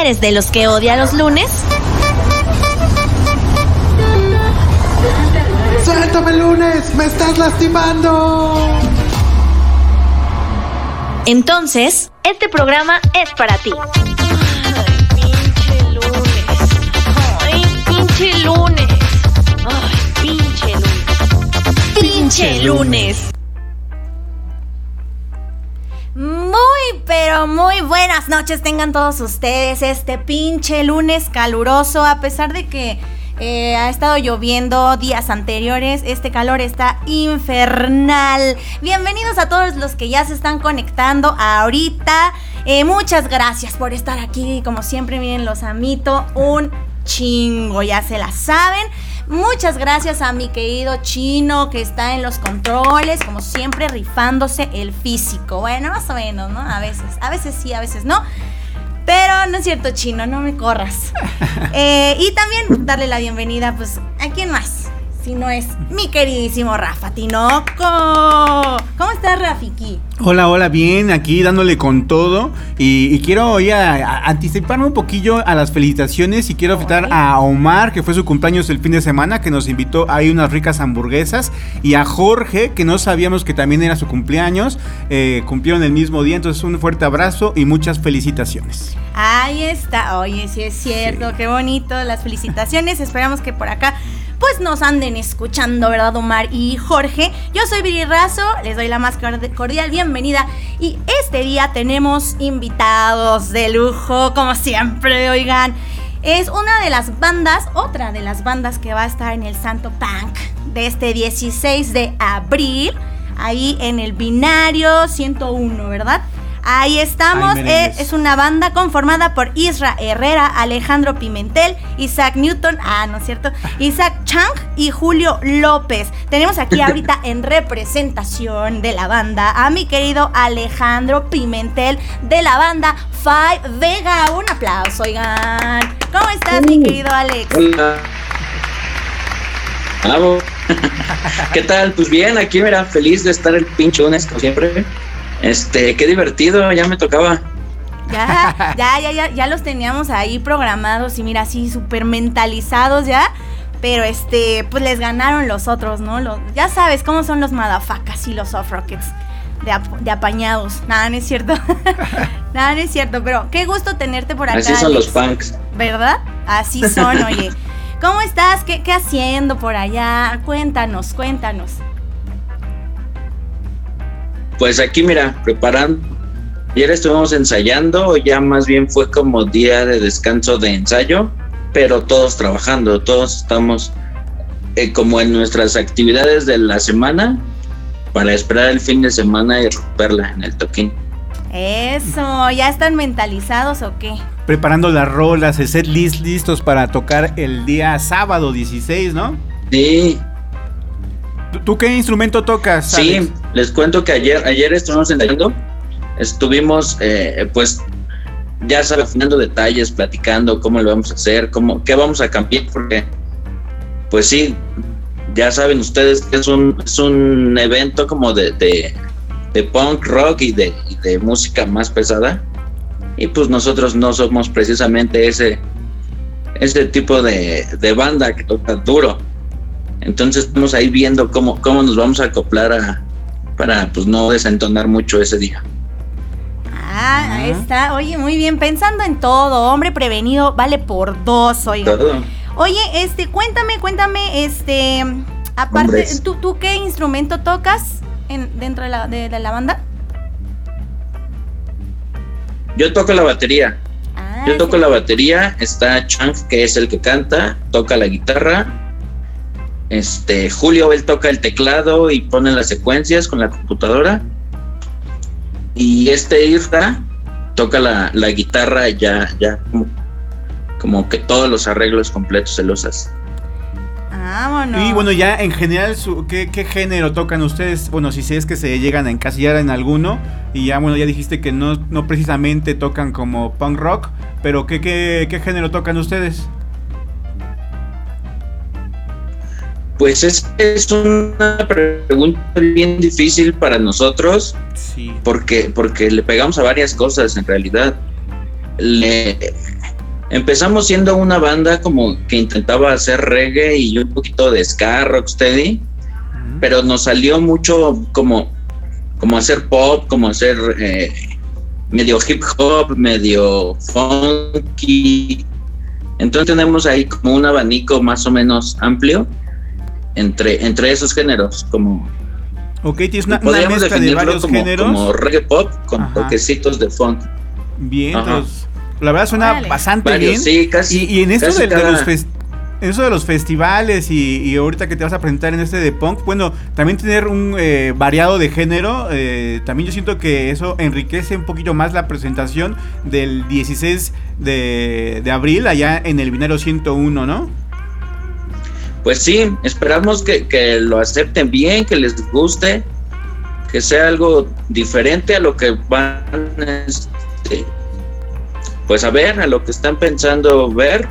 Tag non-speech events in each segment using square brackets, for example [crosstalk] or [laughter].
¿Eres de los que odia los lunes? ¡Suéltame lunes! ¡Me estás lastimando! Entonces, este programa es para ti. Ay, pinche lunes. Ay, pinche lunes. Ay, pinche lunes. Pinche lunes. Muy, pero muy buenas noches tengan todos ustedes. Este pinche lunes caluroso, a pesar de que eh, ha estado lloviendo días anteriores, este calor está infernal. Bienvenidos a todos los que ya se están conectando ahorita. Eh, muchas gracias por estar aquí. Como siempre, miren, los amito un chingo, ya se la saben. Muchas gracias a mi querido chino que está en los controles, como siempre rifándose el físico. Bueno, más o menos, ¿no? A veces, a veces sí, a veces no. Pero no es cierto, chino, no me corras. [laughs] Eh, y también darle la bienvenida, pues, ¿a quién más? Si no es mi queridísimo Rafa Tinoco. ¿Cómo estás, Rafiki? Hola, hola, bien, aquí dándole con todo. Y, y quiero hoy a, a anticiparme un poquillo a las felicitaciones y quiero felicitar a Omar, que fue su cumpleaños el fin de semana, que nos invitó a ir unas ricas hamburguesas. Y a Jorge, que no sabíamos que también era su cumpleaños. Eh, cumplieron el mismo día, entonces un fuerte abrazo y muchas felicitaciones. Ahí está. Oye, sí es cierto, qué bonito. Las felicitaciones. Esperamos que por acá pues nos anden escuchando, ¿verdad, Omar y Jorge? Yo soy Viri Razo, les doy la más cor- cordial bienvenida y este día tenemos invitados de lujo, como siempre, oigan. Es una de las bandas, otra de las bandas que va a estar en el Santo Punk de este 16 de abril, ahí en el binario 101, ¿verdad? Ahí estamos, Ay, es, una banda conformada por Isra Herrera, Alejandro Pimentel, Isaac Newton, ah, no es cierto, Isaac Chang y Julio López. Tenemos aquí [laughs] ahorita en representación de la banda a mi querido Alejandro Pimentel de la banda Five Vega. Un aplauso, oigan. ¿Cómo estás, mi querido Alex? Hola. Bravo. [laughs] ¿Qué tal? Pues bien, aquí mira, feliz de estar el pinche lunes, como siempre. Este, qué divertido, ya me tocaba. Ya, ya, ya, ya, ya los teníamos ahí programados y mira, así súper mentalizados ya. Pero este, pues les ganaron los otros, ¿no? Los, ya sabes cómo son los madafacas y los off rockets de, ap- de apañados. Nada, no es cierto. [laughs] Nada, no es cierto, pero qué gusto tenerte por acá. Así son los punks. ¿Verdad? Así son, [laughs] oye. ¿Cómo estás? ¿Qué, ¿Qué haciendo por allá? Cuéntanos, cuéntanos. Pues aquí mira, preparando. Ayer estuvimos ensayando, ya más bien fue como día de descanso de ensayo, pero todos trabajando, todos estamos eh, como en nuestras actividades de la semana para esperar el fin de semana y romperla en el toquín. Eso, ¿ya están mentalizados o qué? Preparando las rolas, el set list listos para tocar el día sábado 16, ¿no? Sí, ¿Tú, qué instrumento tocas? Sí, les cuento que ayer, ayer estuvimos ensayando, estuvimos eh, pues ya afinando detalles, platicando cómo lo vamos a hacer, cómo, qué vamos a cambiar, porque pues sí, ya saben ustedes que es un, es un evento como de, de, de punk rock y de, y de música más pesada. Y pues nosotros no somos precisamente ese, ese tipo de, de banda que toca duro. Entonces estamos ahí viendo cómo, cómo nos vamos a acoplar a, para pues no desentonar mucho ese día. Ah, ahí está. Oye, muy bien. Pensando en todo, hombre prevenido vale por dos, oiga. Todo. Oye, este, cuéntame, cuéntame, este, aparte, Hombres. ¿tú, ¿tú qué instrumento tocas en, dentro de la, de- de la banda? Yo toco la batería. Ah, Yo toco sí. la batería, está Chang, que es el que canta, toca la guitarra. Este, Julio, él toca el teclado y pone las secuencias con la computadora. Y este Irra toca la, la guitarra ya, ya como, como que todos los arreglos completos se los hace. Vámonos. Y bueno, ya en general, su- ¿qué, qué género tocan ustedes? Bueno, si es que se llegan a encasillar en alguno. Y ya, bueno, ya dijiste que no, no precisamente tocan como punk rock. Pero ¿qué, qué, qué género tocan ustedes? Pues es, es una pregunta bien difícil para nosotros Sí. porque, porque le pegamos a varias cosas en realidad. Le, empezamos siendo una banda como que intentaba hacer reggae y un poquito de ska, rocksteady, pero nos salió mucho como, como hacer pop, como hacer eh, medio hip hop, medio funky. Entonces tenemos ahí como un abanico más o menos amplio entre, entre esos géneros, como Ok, tienes una, una podríamos mezcla de definirlo varios como, géneros. como reggae pop con Ajá. toquecitos de funk. Bien, pues, la verdad suena bastante Varios, bien. sí, casi- y, y en esto casi de, los fes- en eso de los festivales y, y ahorita que te vas a presentar en este de punk, bueno, también tener un eh, variado de género, eh, también yo siento que eso enriquece un poquito más la presentación del 16 de, de abril allá en el Binario 101, ¿no? Pues sí, esperamos que, que lo acepten bien, que les guste, que sea algo diferente a lo que van este, pues a ver, a lo que están pensando ver.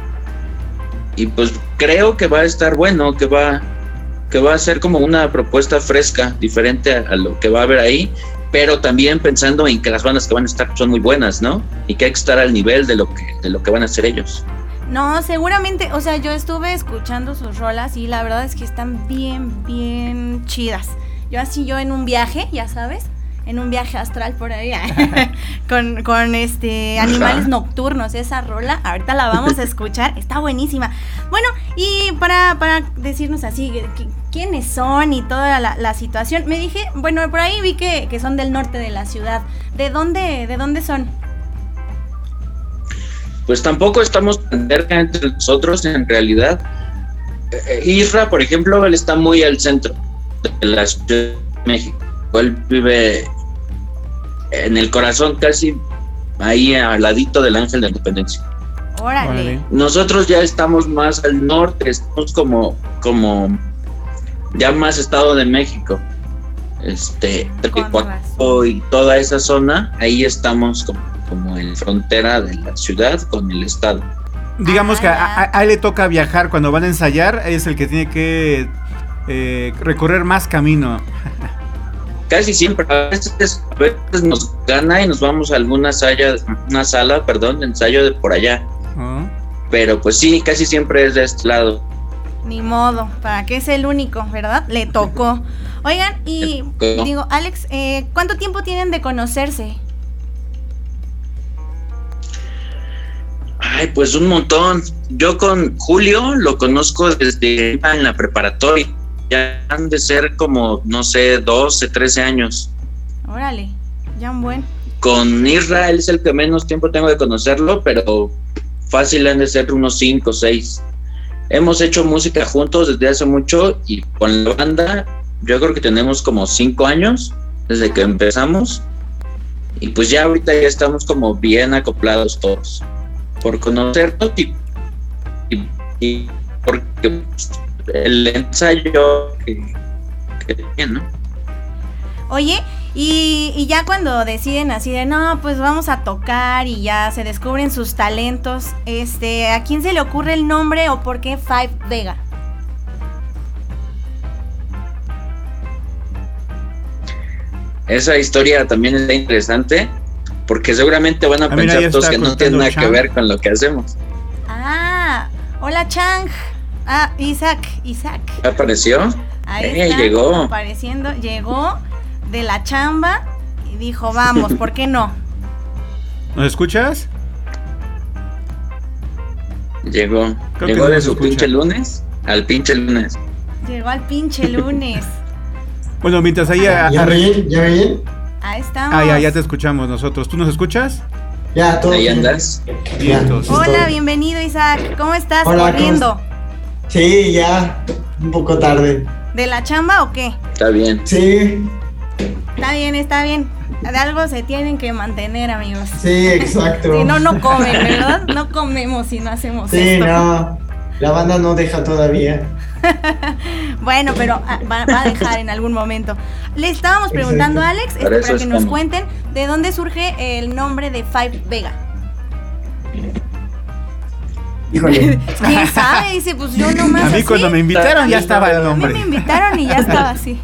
Y pues creo que va a estar bueno, que va, que va a ser como una propuesta fresca, diferente a, a lo que va a haber ahí, pero también pensando en que las bandas que van a estar son muy buenas, ¿no? Y que hay que estar al nivel de lo que, de lo que van a hacer ellos. No, seguramente, o sea, yo estuve escuchando sus rolas y la verdad es que están bien, bien chidas. Yo así, yo en un viaje, ya sabes, en un viaje astral por ahí, [laughs] con, con este animales nocturnos, esa rola, ahorita la vamos a [laughs] escuchar, está buenísima. Bueno, y para, para decirnos así, que- quiénes son y toda la, la situación, me dije, bueno, por ahí vi que, que son del norte de la ciudad. ¿De dónde, de dónde son? Pues tampoco estamos tan cerca entre nosotros en realidad. Eh, eh, Isra, por ejemplo, él está muy al centro de la Ciudad de México. Él vive en el corazón casi ahí al ladito del Ángel de la Independencia. Órale. Nosotros ya estamos más al norte, estamos como, como ya más Estado de México. Este, y toda esa zona, ahí estamos como, como en frontera de la ciudad con el estado. Digamos Ah, que a, ya. a- a él le toca viajar cuando van a ensayar, es el que tiene que eh, recorrer más camino. [laughs] Casi siempre, a veces, a veces nos gana y nos vamos a alguna sala, una sala, perdón, de ensayo de por allá. ¿no? Pero pues sí, casi siempre es de este lado. Ni modo, para que es el único, ¿verdad? Le tocó. [laughs] Oigan, y digo, Alex, eh, ¿cuánto tiempo tienen de conocerse? Ay, pues un montón. Yo con Julio lo conozco desde en la preparatoria. Ya han de ser como, no sé, 12, 13 años. Órale, ya un buen. Con Isra, él es el que menos tiempo tengo de conocerlo, pero fácil han de ser unos 5 o 6. Hemos hecho música juntos desde hace mucho y con la banda yo creo que tenemos como 5 años desde que empezamos. Y pues ya ahorita ya estamos como bien acoplados todos. Por conocernos y, y, y porque pues, el ensayo que, que ¿no? Oye, y, y ya cuando deciden así de, no, pues vamos a tocar y ya se descubren sus talentos, este, ¿a quién se le ocurre el nombre o por qué Five Vega? Esa historia también está interesante porque seguramente van a, Ah, pensar todos que no tiene nada Chang. que ver con lo que hacemos. Ah, hola Chang. Ah, Isaac, Isaac. ¿Ya apareció? Ahí Eh, está, llegó. apareciendo, llegó de la chamba y dijo, vamos, ¿por qué no? ¿Nos escuchas? Llegó. Creo que Llegó de su escucha. pinche lunes al pinche lunes. Llegó al pinche lunes. [laughs] Bueno, mientras ahí... a- ¿Ya a- bien? ¿Ya bien? Ahí estamos. ah, ya, ya te escuchamos nosotros. ¿Tú nos escuchas? Ya, todo Ahí bien. andas. Estoy. Hola, bienvenido Isaac. ¿Cómo estás? Hola, ¿cómo Corriendo. Sí, ya, un poco tarde. ¿De la chamba o qué? Está bien. Sí, Está bien, está bien. De algo se tienen que mantener, amigos. sí, exacto. [laughs] Si no, no comen, ¿verdad? No comemos si no hacemos Sí, esto. no, la banda no deja todavía. [laughs] Bueno, pero ah, va, va a dejar en algún momento. Le estábamos preguntando a Alex Para para, que nos cuenten de dónde surge el nombre de Five Vega. Híjole. [laughs] ¿Quién sabe? Dice, pues yo [laughs] nomás A mí así. cuando me invitaron ya estaba el A mí me nombre. invitaron y ya estaba así.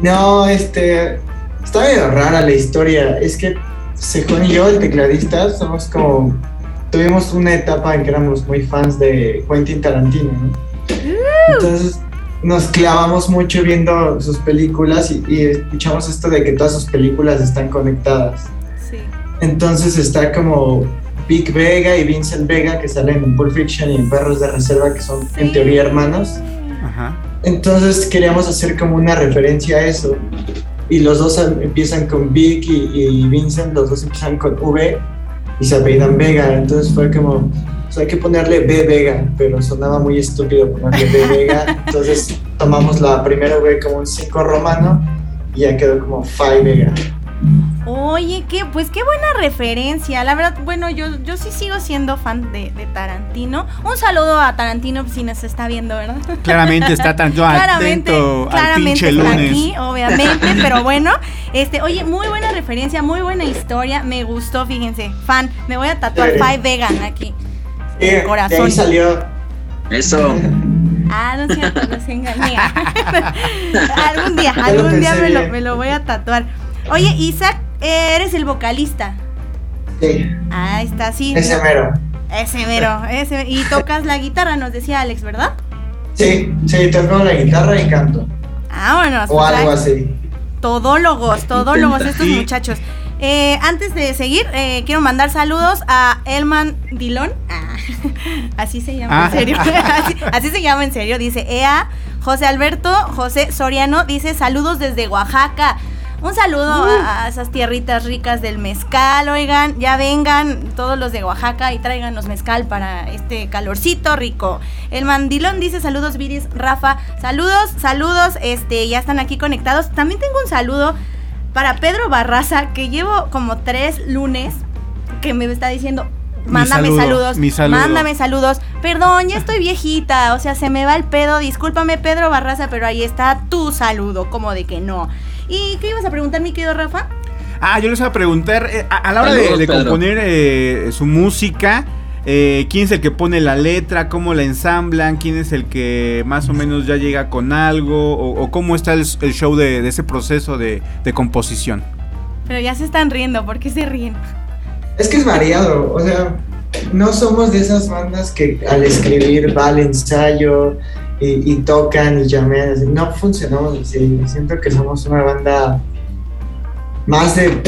No, este, está medio rara la historia. Es que Sejón y yo, el tecladista, somos como tuvimos una etapa en que éramos muy fans de Quentin Tarantino, ¿no? Entonces nos clavamos mucho viendo sus películas y, y escuchamos esto de que todas sus películas están conectadas. Sí. Entonces está como Vic Vega y Vincent Vega que salen en Pulp Fiction y en Perros de Reserva que son en Sí. teoría hermanos. Ajá. Entonces queríamos hacer como una referencia a eso. Y los dos em- empiezan con Vic y, y Vincent, los dos empiezan con V y se apellidan Vega. Entonces fue como, pues hay que ponerle B Vega, pero sonaba muy estúpido ponerle B Vega. [laughs] Entonces tomamos la primera V como un 5 romano y ya quedó como Phi Vega. Oye, qué, pues qué buena referencia. La verdad, bueno, yo, yo sí sigo siendo fan de, de Tarantino. Un saludo a Tarantino si nos está viendo, ¿verdad? Claramente está tanto [laughs] claramente, atento al claramente pinche está aquí, obviamente, [laughs] pero bueno, este, oye, muy buena referencia, muy buena historia, me gustó, fíjense, fan, me voy a tatuar. Five Vegan aquí. Y El de corazón. ahí salió Eso. Ah, no es cierto, los engañé. [laughs] algún día, algún día me lo, me lo voy a tatuar. Oye, Isaac, eh, eres el vocalista. sí, Ah, está, sí. ese mero. Ese mero, ese. Y tocas la guitarra, nos decía Alex, ¿verdad? Sí, sí, toco la guitarra y canto. Vámonos. O pues, algo así. Todólogos, todólogos estos muchachos. Eh, antes de seguir, eh, quiero mandar saludos a Elman Dilón. Ah, [laughs] así se llama Ah. en serio. [laughs] [laughs] así, así se llama en serio. Dice EA. José Alberto, José Soriano, dice saludos desde Oaxaca. Un saludo a, a esas tierritas ricas del mezcal, oigan, ya vengan todos los de Oaxaca y tráiganos mezcal para este calorcito rico. El mandilón dice saludos, Viris, Rafa, saludos, saludos, este, ya están aquí conectados. También tengo un saludo para Pedro Barraza, que llevo como tres lunes que me está diciendo, Mi mándame saludo, saludos, mi saludo. mándame saludos. Perdón, ya estoy viejita, o sea, se me va el pedo, discúlpame Pedro Barraza, pero ahí está tu saludo, como de que no. ¿Y qué ibas a preguntar, mi querido Rafa? Ah, yo les iba a preguntar, eh, a, a la hora de, Saludos, de componer eh, su música, eh, ¿quién es el que pone la letra? ¿Cómo la ensamblan? ¿Quién es el que más o menos ya llega con algo? ¿O, o cómo está el, el show de, de ese proceso de, de composición? Pero ya se están riendo, ¿por qué se ríen? Es que es variado, o sea, no somos de esas bandas que al escribir va al ensayo y, y tocan y llamean, así. no funcionamos así. Siento que somos una banda más de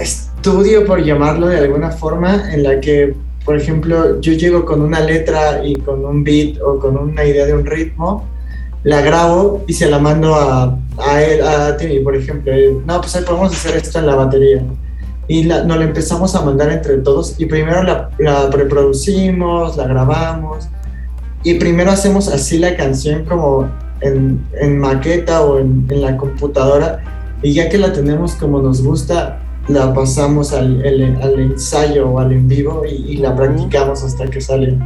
estudio, por llamarlo de alguna forma, en la que, por ejemplo, yo llego con una letra y con un beat o con una idea de un ritmo, la grabo y se la mando a, a él, a Timmy, por ejemplo. No, pues ahí podemos hacer esto en la batería y la, nos la empezamos a mandar entre todos y primero la, la preproducimos, la grabamos y primero hacemos así la canción como en, en maqueta o en, en la computadora y ya que la tenemos como nos gusta, la pasamos al, el- al ensayo o al en vivo y, y la practicamos hasta que sale.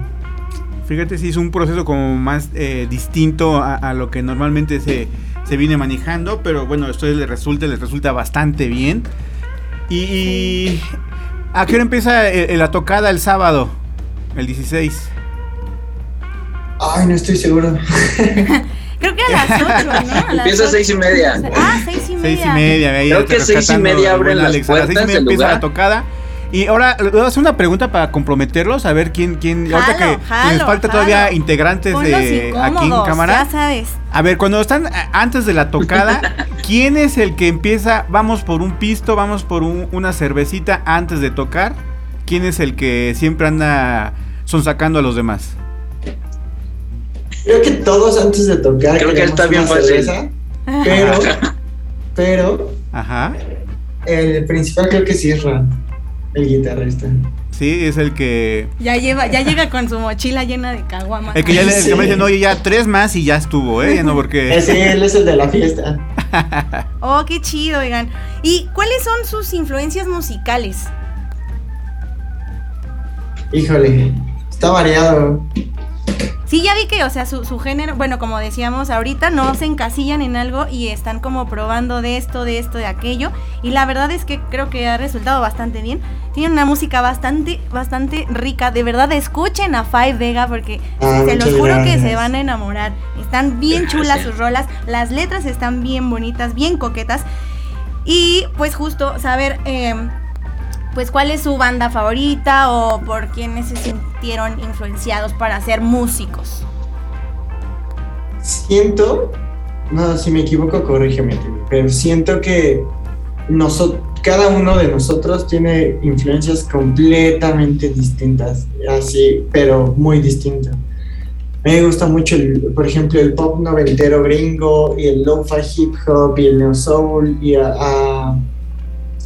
Fíjate si es un proceso como más eh, distinto a, a lo que normalmente se, se viene manejando, pero bueno, esto les resulta, les resulta bastante bien. Y, y ¿a qué hora empieza eh, la tocada el sábado? El 16. Ay, no estoy seguro. [laughs] Creo que a las 8, ¿no? A las [laughs] Empieza a ocho. seis y media. Ah, seis y media. Seis y media, ahí Creo que seis y rescatando media abren las Alex. A las seis y puertas media empieza la tocada. Y ahora, le voy a hacer una pregunta para comprometerlos, a ver quién, quién, ahorita Jalo, que jalo, les falta todavía integrantes Ponlos de aquí en cámara. Ya sabes. A ver, cuando están eh, antes de la tocada, [laughs] ¿quién es el que empieza? Vamos por un pisto, vamos por un- una cervecita antes de tocar. ¿Quién es el que siempre anda sonsacando a los demás? Creo que todos antes de tocar Creo que está bien fácil. cerveza, pero, [laughs] pero Ajá. el principal creo que sí es Ran, el guitarrista. Sí, es el que. Ya lleva, ya llega con su mochila llena de caguamas. El que ya le Sí. me dicen, oye, ya tres más y ya estuvo, ¿eh? No, porque. [laughs] Sí, él es el de la fiesta. [laughs] Oh, qué chido, oigan. ¿Y cuáles son sus influencias musicales? Híjole, está variado. Sí, ya vi que, o sea, su, su género, bueno, como decíamos ahorita, no se encasillan en algo y están como probando de esto, de esto, de aquello. Y la verdad es que creo que ha resultado bastante bien. Tienen una música bastante, bastante rica. De verdad, escuchen a Five Vega porque Ah, se los juro que se van a enamorar. Están bien chulas sus rolas, las letras están bien bonitas, bien coquetas. Y pues justo saber... eh, pues cuál es su banda favorita o por quiénes se sintieron influenciados para ser músicos. Siento, no, si me equivoco, corrígeme, pero siento que nosotros, cada uno de nosotros tiene influencias completamente distintas, así, pero muy distintas. Me gusta mucho, el, por ejemplo, el pop noventero gringo y el lo-fi hip hop y el neo soul y a,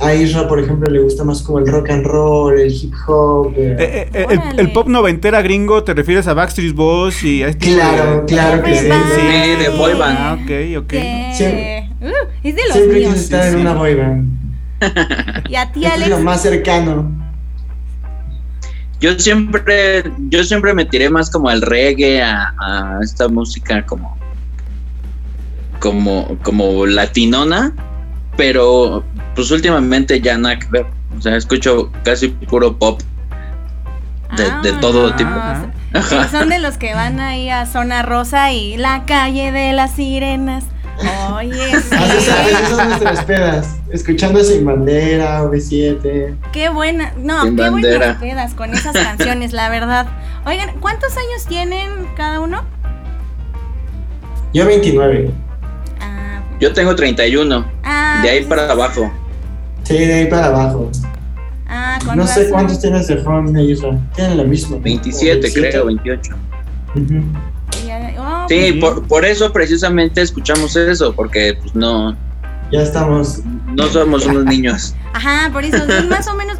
a Isra, por ejemplo, le gusta más como el rock and roll, el hip hop. eh. Eh, eh, el, pop noventera gringo, ¿te refieres a Backstreet Boys y a este tipo Claro, de- claro que sí. band. Sí, de boy band. Ah, ok, ok. Que- Sí. Uh, es de los Siempre míos. quise estar sí, en sí. una boy band. Y a ti, Esto es Alex. lo más cercano. Yo siempre, yo siempre me tiré más como al reggae, a, a esta música como, como, como latinona, pero pues últimamente ya nada que ver. O sea, escucho casi puro pop de, de todo Ah, tipo. o sea, [laughs] Son de los que van ahí a zona rosa y la calle de las sirenas. Oye, [laughs] sí. Así son nuestras pedas. Escuchando Sin Bandera, V7. Qué buena, no, Sin qué bandera. buenas pedas con esas [laughs] canciones, la verdad. Oigan, ¿cuántos años tienen cada uno? Yo 29. Yo tengo 31, ah, de ahí pues para abajo. Sí, de ahí para abajo. Ah, con No sé cuántos tienes de Juan de Isra. Tienen lo mismo. ¿no? 27 O creo, 28. Ujú. Ya- oh, Sí, por, por eso precisamente escuchamos eso, porque pues no, Ya estamos. no somos unos niños. Ajá, por eso son más o menos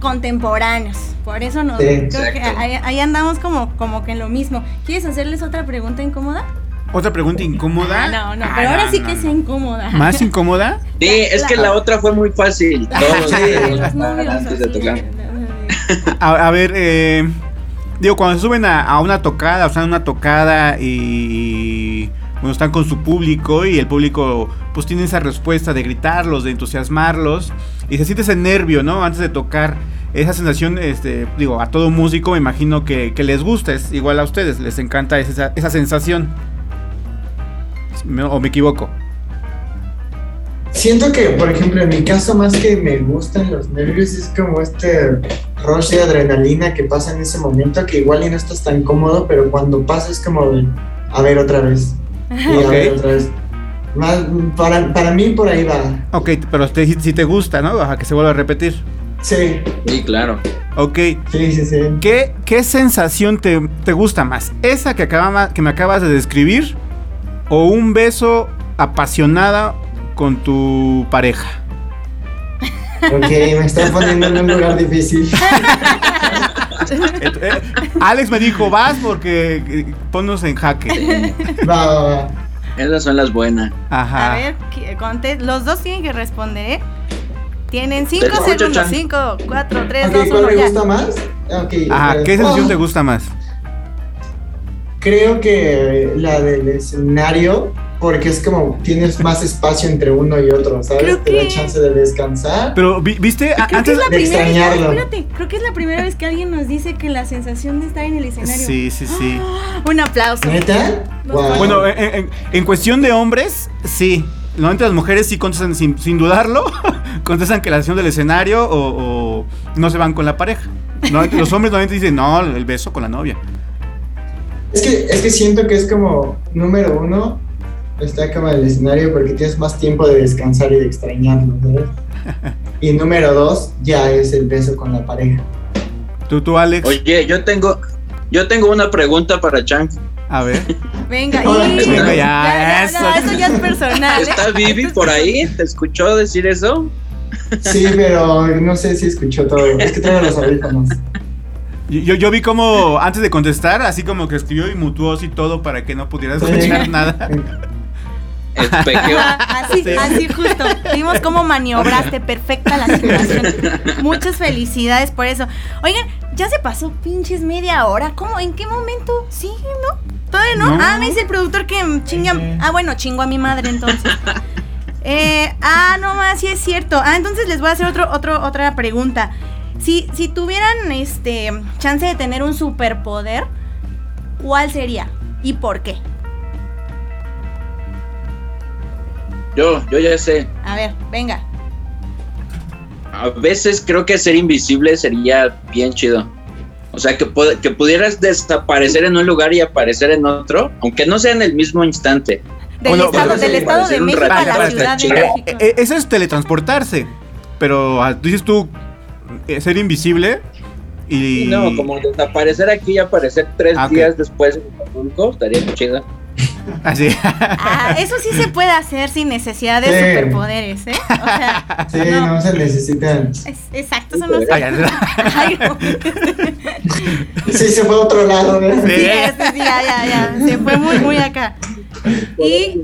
contemporáneos. Por eso nos Sí, creo que ahí, ahí andamos como, como que en lo mismo. ¿Quieres hacerles otra pregunta incómoda? Otra pregunta incómoda. No, no, Ah, pero ahora no, sí no, que no. sea incómoda. ¿Más incómoda? Sí, es que la otra fue muy fácil. [laughs] Todos antes de tocar. A, a ver, eh, digo, cuando se suben a, a una tocada, o están en una tocada y bueno, están con su público y el público pues tiene esa respuesta de gritarlos, de entusiasmarlos y se siente ese nervio, ¿no? Antes de tocar. Esa sensación, este, digo, a todo músico me imagino que, que les gusta, es igual a ustedes, les encanta esa, esa sensación. Me- ¿O me equivoco? Siento que, por ejemplo, en mi caso, más que me gustan los nervios, es como este rush de adrenalina que pasa en ese momento, que igual y no estás tan cómodo, pero cuando pasa es como de, a ver otra vez. Y a ver otra vez. Más, para, para mí por ahí va. Ok, pero te, si te gusta, ¿no? Ajá, que se vuelva a repetir. Sí, Sí, claro. Ok, sí, sí, sí. ¿Qué, qué sensación te, te gusta más? ¿Esa que, acaba- que me acabas de describir? ¿O un beso apasionada con tu pareja? Ok, me está poniendo en un lugar difícil. Eh, [laughs] eh, Alex me dijo, vas porque eh, ponnos en jaque. Va, va, va. Esas son las buenas. Ajá. A ver, que- conte- los dos tienen que responder, ¿eh? Tienen 5 escucho, segundos. Chan. 5, 4, 3, 2, Ok, ¿cuál 1, me gusta más? Ajá, eh, ¿qué sensación oh, te gusta más? Creo que la del escenario, porque es como tienes más espacio entre uno y otro, ¿sabes? Creo Te da que- chance de descansar. Pero, vi- ¿viste? Creo que Antes es la de primera vez, extrañarlo. espérate, creo que es la primera vez que alguien nos dice que la sensación de estar en el escenario. Sí, sí, sí. Un aplauso. ¿Neta? No, Wow. Bueno, en, en- en cuestión de hombres, sí. Normalmente las mujeres sí contestan sin, sin dudarlo. [laughs] contestan que la sesión del escenario o, o no se van con la pareja. Los hombres normalmente dicen, no, el beso con la novia. Es que, es que siento que es como, número uno, está como el escenario porque tienes más tiempo de descansar y de extrañarlo, ¿sabes? [laughs] Y número dos, ya es el beso con la pareja. Tú, tú, Alex. Oye, yo tengo, yo tengo una pregunta para Chan. A ver. [laughs] Venga, y- venga, ya, no, eso. eso ya es personal. ¿eh? ¿Está Vivi por ahí? ¿Te escuchó decir eso? Sí, pero no sé si escuchó todo. Es que traigo los audífonos. [laughs] Yo, yo vi como, antes de contestar, así como que escribió y mutuó así todo para que no pudiera Sí. escuchar [laughs] nada. Espejeó. Así, Sí. así justo. Vimos cómo maniobraste perfecta la situación. Muchas felicidades por eso. Oigan, ya se pasó pinches media hora. ¿Cómo? ¿En qué momento? Sí, ¿no? ¿Todavía no? No. Ah, me dice el productor que chinga. Sí. Ah, bueno, chingo a mi madre entonces. [laughs] Eh, ah, no más, sí es cierto. Ah, entonces les voy a hacer otro, otro, otra pregunta. Si, si tuvieran este chance de tener un superpoder, ¿cuál sería? ¿Y por qué? Yo, yo ya sé. A ver, venga. a veces creo que ser invisible sería bien chido. O sea, que, que pudieras desaparecer en un lugar y aparecer en otro, aunque no sea en el mismo instante. Del, Bueno, estado, pero del estado de México a la Ciudad de. México. Eh, eh, eso es teletransportarse. Pero ah, dices tú, ser invisible y... No, como desaparecer aquí y aparecer tres Ah, días después en Acapulco, estaría muy chido. [laughs] Así. Ah, eso sí se puede hacer sin necesidad de Sí. superpoderes, ¿eh? O sea, [laughs] Sí, no, se necesitan. es- exacto, no no. Sí, se fue a otro lado, ¿verdad? Sí, este sí, ya, ya, ya. Se fue muy, muy acá. Y,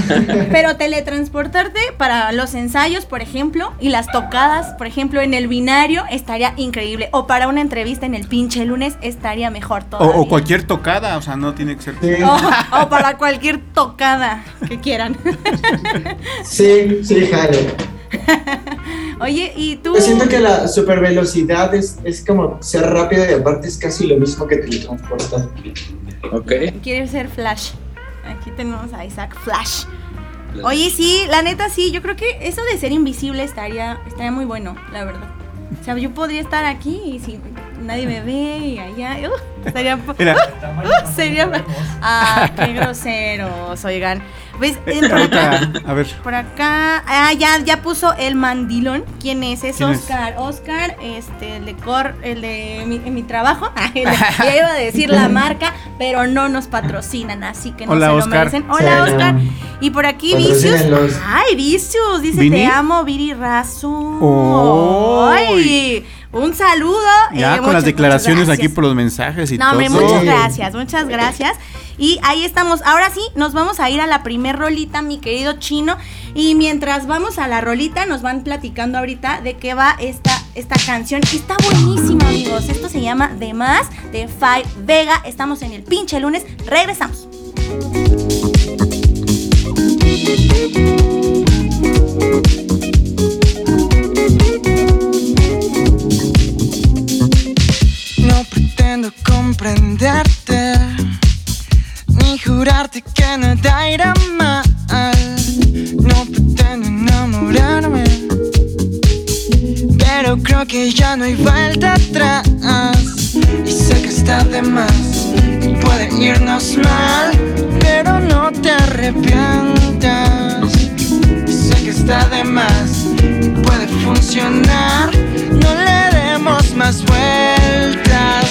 [laughs] pero teletransportarte para los ensayos, por ejemplo, y las tocadas, por ejemplo, en el binario, estaría increíble. O para una entrevista en el pinche lunes, estaría mejor o, todavía. o cualquier tocada, o sea, no tiene que ser... Sí, O, [laughs] o para cualquier tocada que quieran. sí, sí, jalo. [laughs] Oye, ¿y tú? Yo siento que la super velocidad es, es como ser rápido y aparte es casi lo mismo que teletransportar. Ok. Quieres ser Flash. Aquí tenemos a Isaac Flash. Oye, sí, la neta sí, yo creo que eso de ser invisible estaría, estaría muy bueno, la verdad. O sea, yo podría estar aquí y si nadie me ve y allá, uh, estaría... Mira, [laughs] sería... Ah, qué groseros, oigan. ¿Ves? Eh, por acá, ahorita, a ver. por acá, ah, ya, ya puso el mandilón. ¿Quién es? Es ¿Quién es? Oscar. Oscar, este, el de Cor, el de mi, mi trabajo. [laughs] Ah, ya iba a decir la [laughs] marca, pero no nos patrocinan, así que no Hola, se lo Oscar. merecen. Hola, Sí. Oscar. Y por aquí Vicius. Ay, Vicius, dice ¿Vini? te amo, Viri Razo. Oh. Ay, un saludo. Ya eh, con muchas, las declaraciones aquí por los mensajes y No, todo. hombre, muchas gracias, muchas gracias. Y ahí estamos. Ahora sí, nos vamos a ir a la primer rolita, mi querido chino. Y mientras vamos a la rolita, nos van platicando ahorita de qué va esta, esta canción. Está buenísima, amigos. Esto se llama De Más, de Five Vega. Estamos en el pinche lunes. Regresamos. Comprenderte, ni jurarte que nada irá mal. No pretendo enamorarme, pero creo que ya no hay vuelta atrás. Y sé que está de más, y puede irnos mal, pero no te arrepientas. Y sé que está de más, y puede funcionar, no le demos más vueltas.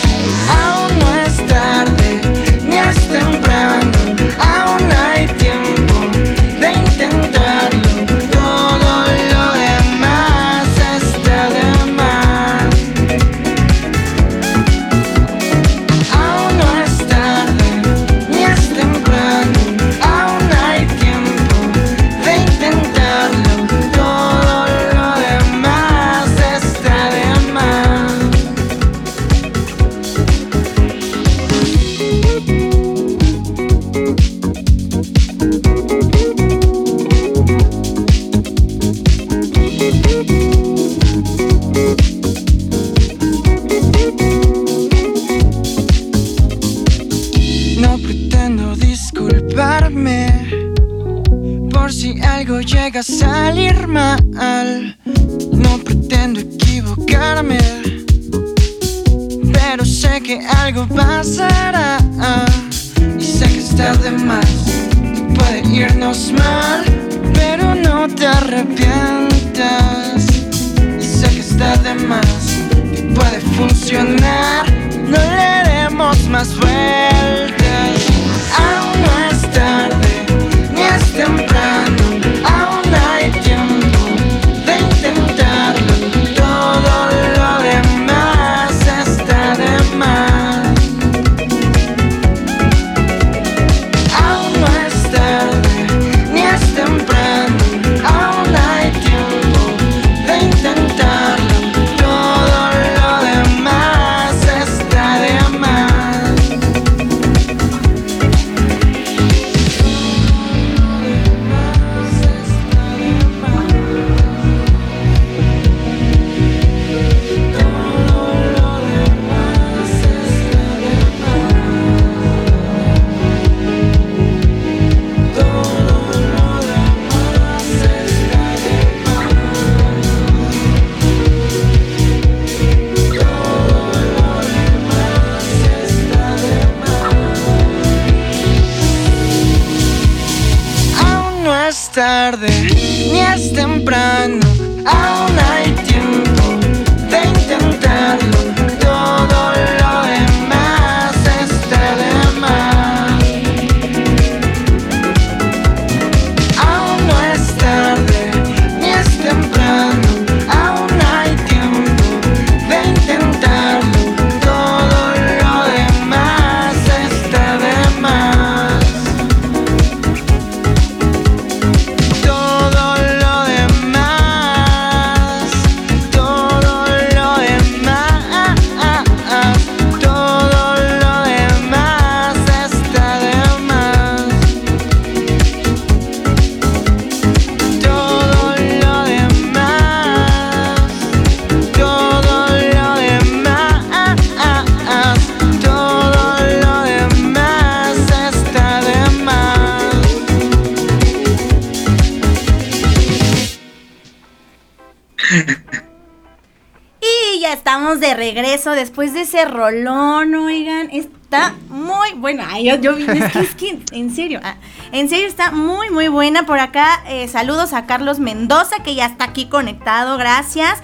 Después de ese rolón, oigan, está muy buena. Ay, yo, yo es que, es que, en serio, ah, en serio está muy, muy buena. Por acá, eh, saludos a Carlos Mendoza, que ya está aquí conectado, gracias.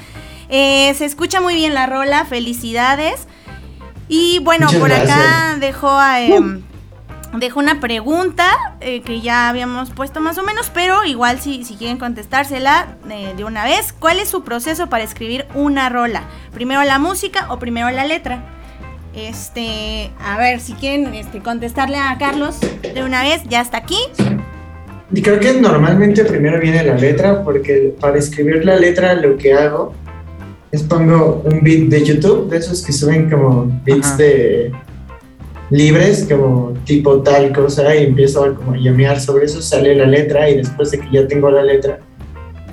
Eh, se escucha muy bien la rola, felicidades. Y bueno, Muchas por acá dejó a... em, Dejo una pregunta eh, que ya habíamos puesto más o menos, pero igual si, si quieren contestársela eh, de una vez. ¿Cuál es su proceso para escribir una rola? ¿Primero la música o primero la letra? Este, a ver, si quieren este, contestarle a Carlos de una vez, ya está aquí. Y creo que normalmente primero viene la letra, porque para escribir la letra lo que hago es pongo un beat de YouTube, de esos que suben como beats Ajá. de libres, como tipo tal cosa, y empiezo a como llamear sobre eso, sale la letra, y después de que ya tengo la letra,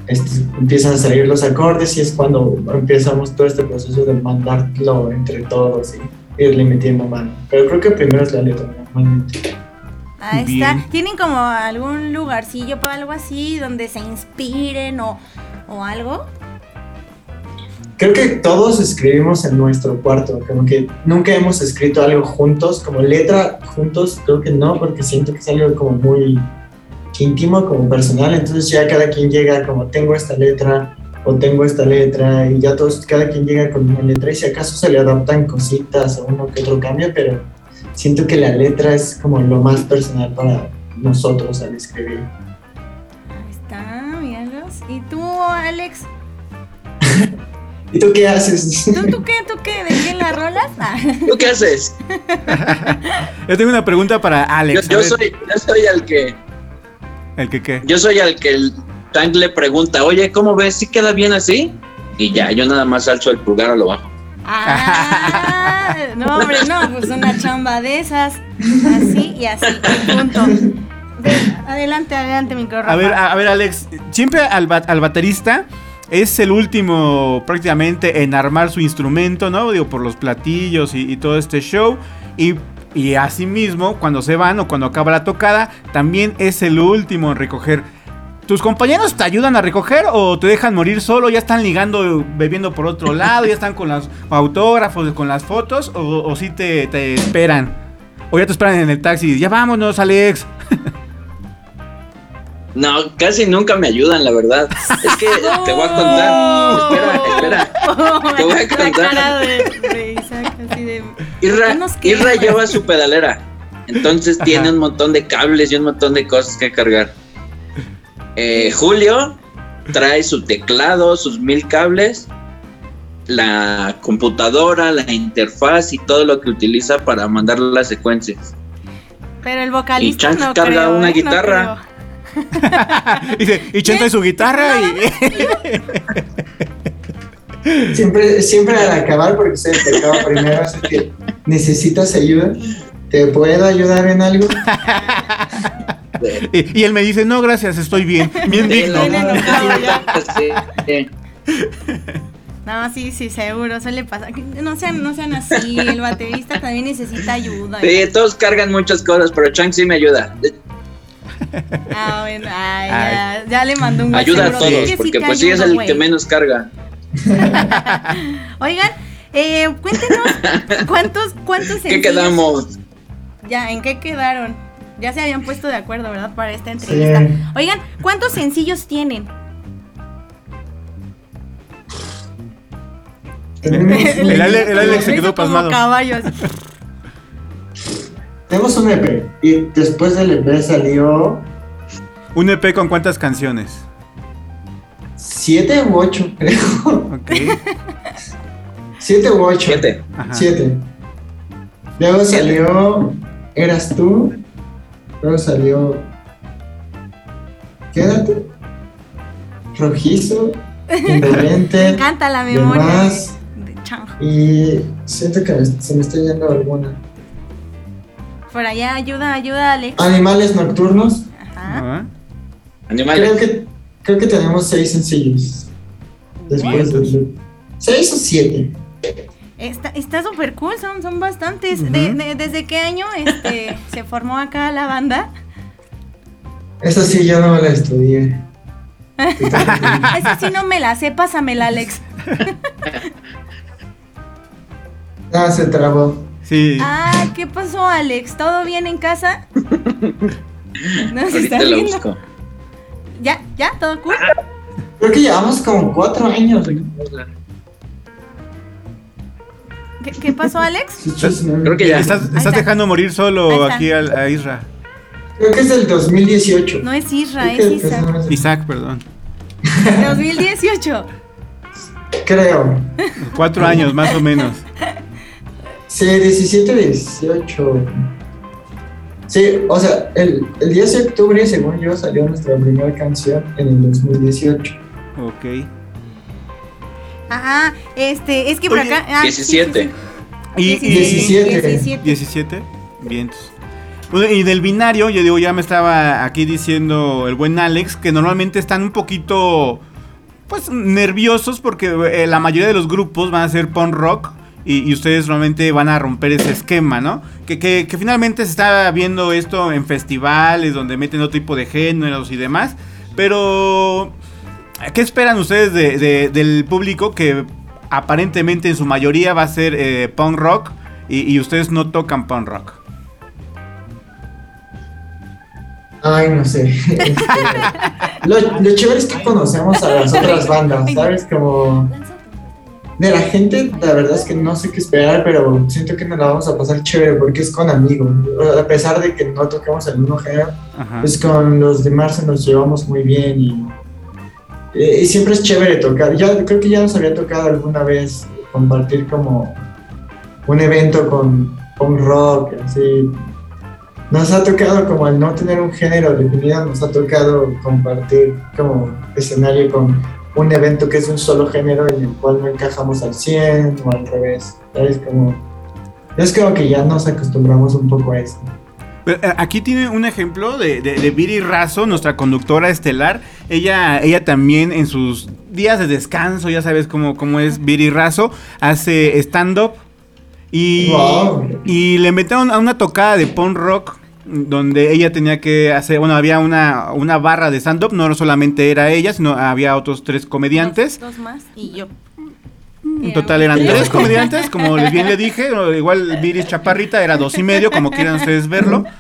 este, empiezan a salir los acordes, y es cuando empezamos todo este proceso de mandarlo entre todos y irle metiendo mano. Pero creo que primero es la letra, normalmente. Ahí Bien. está. ¿Tienen como algún lugarcillo para algo así donde se inspiren o, o algo? Creo que todos escribimos en nuestro cuarto, como que nunca hemos escrito algo juntos, como letra juntos, creo que no, porque siento que es algo como muy íntimo, como personal, entonces ya cada quien llega como tengo esta letra o tengo esta letra y ya todos, cada quien llega con una letra y si acaso se le adaptan cositas o uno que otro cambio, pero siento que la letra es como lo más personal para nosotros al escribir. Ahí está, míralos. ¿Y tú, Alex? ¿Y tú qué haces? ¿Tú, tú qué? ¿Tú qué? ¿De quién la rolas? Ah. ¿Tú qué haces? [laughs] Yo tengo una pregunta para Alex. yo soy, yo soy el que, ¿El que qué? yo soy el que el Tank le pregunta, oye, ¿cómo ves? ¿Sí queda bien así? Y ya, yo nada más alzo el pulgar a lo bajo. Ah, [laughs] no, hombre, no, pues una chamba de esas. Así y así, y punto. Adelante, adelante, micro A ver, a, a ver, Alex, siempre al, al baterista es el último prácticamente en armar su instrumento, ¿no? Digo, por los platillos y, y todo este show. Y, y asimismo, cuando se van o cuando acaba la tocada, también es el último en recoger. ¿Tus compañeros te ayudan a recoger o te dejan morir solo? ¿Ya están ligando, bebiendo por otro [laughs] lado? ¿Ya están con los autógrafos, con las fotos? ¿O, o sí te, te esperan? ¿O ya te esperan en el taxi? Ya vámonos, Alex. [laughs] No, casi nunca me ayudan, la verdad. Es que [laughs] te voy a contar. Espera, espera. Te voy a La contar. cara de, de Isaac, así de. Irra, lleva su pedalera. Entonces tiene un montón de cables y un montón de cosas que cargar. Eh, Julio trae su teclado, sus mil cables, la computadora, la interfaz y todo lo que utiliza para mandar las secuencias. Pero el vocalista Y Chank no carga creo, una ¿eh? No [laughs] y Chenta y su guitarra y... [laughs] Siempre, siempre al acabar, porque se te acaba primero, así que necesitas ayuda. ¿Te puedo ayudar en algo? [laughs] y, y él me dice, no, gracias, estoy bien, bien digno. No, sí, sí, seguro, suele pasar. No sean, no sean así, el baterista también necesita ayuda. Sí, todos cargan muchas cosas, pero Chang sí me ayuda. [laughs] Ah, bueno, ay, ya, ya le mandó un Ayuda a. Sí, todos, sí porque te pues sí es el güey. que menos carga. [laughs] Oigan, eh, cuéntenos, ¿cuántos, cuántos ¿Qué sencillos- quedamos? Ya, ¿en qué quedaron? Ya se habían puesto de acuerdo, ¿verdad? Para esta entrevista. Sí. Oigan, ¿cuántos sencillos tienen? Tenemos, [laughs] El Ale- el Alex se quedó pasmado. caballo, así. Tenemos un EP y después del EP salió ¿Un EP con cuántas canciones? siete u ocho, [laughs] creo. Ok. Siete u ocho. Siete. Ajá. Siete. Luego salió Eras tú. Luego salió Quédate. Rojizo. [laughs] Me Indolente. encanta la memoria Demás. de, de Chango. Y siento que me- se me está yendo alguna. Por allá, ayuda, ayuda, Alex. Animales nocturnos. Ajá. Animales. Creo que, creo que tenemos seis sencillos. Después de. ¿Seis o siete? Está está súper cool, son, son bastantes. De- de- ¿Desde qué año este, [laughs] se formó acá la banda? Esta sí yo no me la estudié. Esa sí no me la sé, pásamela, Alex. [laughs] Ah, se trabó. Sí. Ah, ¿qué pasó, Alex? ¿Todo bien en casa? [laughs] No se está lo busco. ¿Ya? ¿Ya? ¿Todo cool? Creo que llevamos como cuatro años. ¿Qué, qué pasó, Alex? Creo que ya. Estás, Ahí estás está. dejando morir solo aquí a, Isra. Creo que es del 2018. No es Isra, es Isaac. Isaac, perdón. 2018. Creo. Cuatro años, más o menos. [laughs] Sí, 17, 18. Sí, o sea, el, el 10 de octubre, según yo, salió nuestra primera canción en el 2018. Ok. Ajá, este, es que por Oye, acá. ah, sí, sí, 17. sí. Y, y- 17. 17. 17. Vientos. Bueno, y del binario, yo digo, ya me estaba aquí diciendo el buen Alex, que normalmente están un poquito, pues, nerviosos porque eh, la mayoría de los grupos van a ser punk rock y, y ustedes normalmente van a romper ese esquema, ¿no? Que, que- que finalmente se está viendo esto en festivales donde meten otro tipo de géneros y demás, pero ¿qué esperan ustedes de- de- del público que aparentemente en su mayoría va a ser eh, punk rock y, y ustedes no tocan punk rock? Ay, no sé. [laughs] Este, lo, lo chévere es que conocemos a las otras bandas, ¿sabes? Como de la gente, la verdad es que no sé qué esperar, pero siento que nos la vamos a pasar chévere porque es con amigos. A pesar de que no tocamos el mismo género, pues con los de Marce nos llevamos muy bien y, eh, y siempre es chévere tocar. Ya creo que ya nos había tocado alguna vez compartir como un evento con punk rock, así. Nos ha tocado como al no tener un género definido, nos ha tocado compartir como escenario con un evento que es un solo género en el cual no encajamos al 100 o al revés. ¿Sabes? Como, es como que ya nos acostumbramos un poco a eso. Pero, eh, Aquí tiene un ejemplo de, de, de Viri Razo, nuestra conductora estelar. Ella, ella también en sus días de descanso, ya sabes cómo, cómo es Viri Razo, hace stand-up. Y, Wow. y le metieron a una tocada de punk rock donde ella tenía que hacer, bueno, había una, una barra de stand-up, no solamente era ella, sino había otros tres comediantes. Dos, dos más y yo. En total eran tres comediantes, como les bien le dije, igual Viris Chaparrita era dos y medio, como quieran ustedes verlo. [laughs]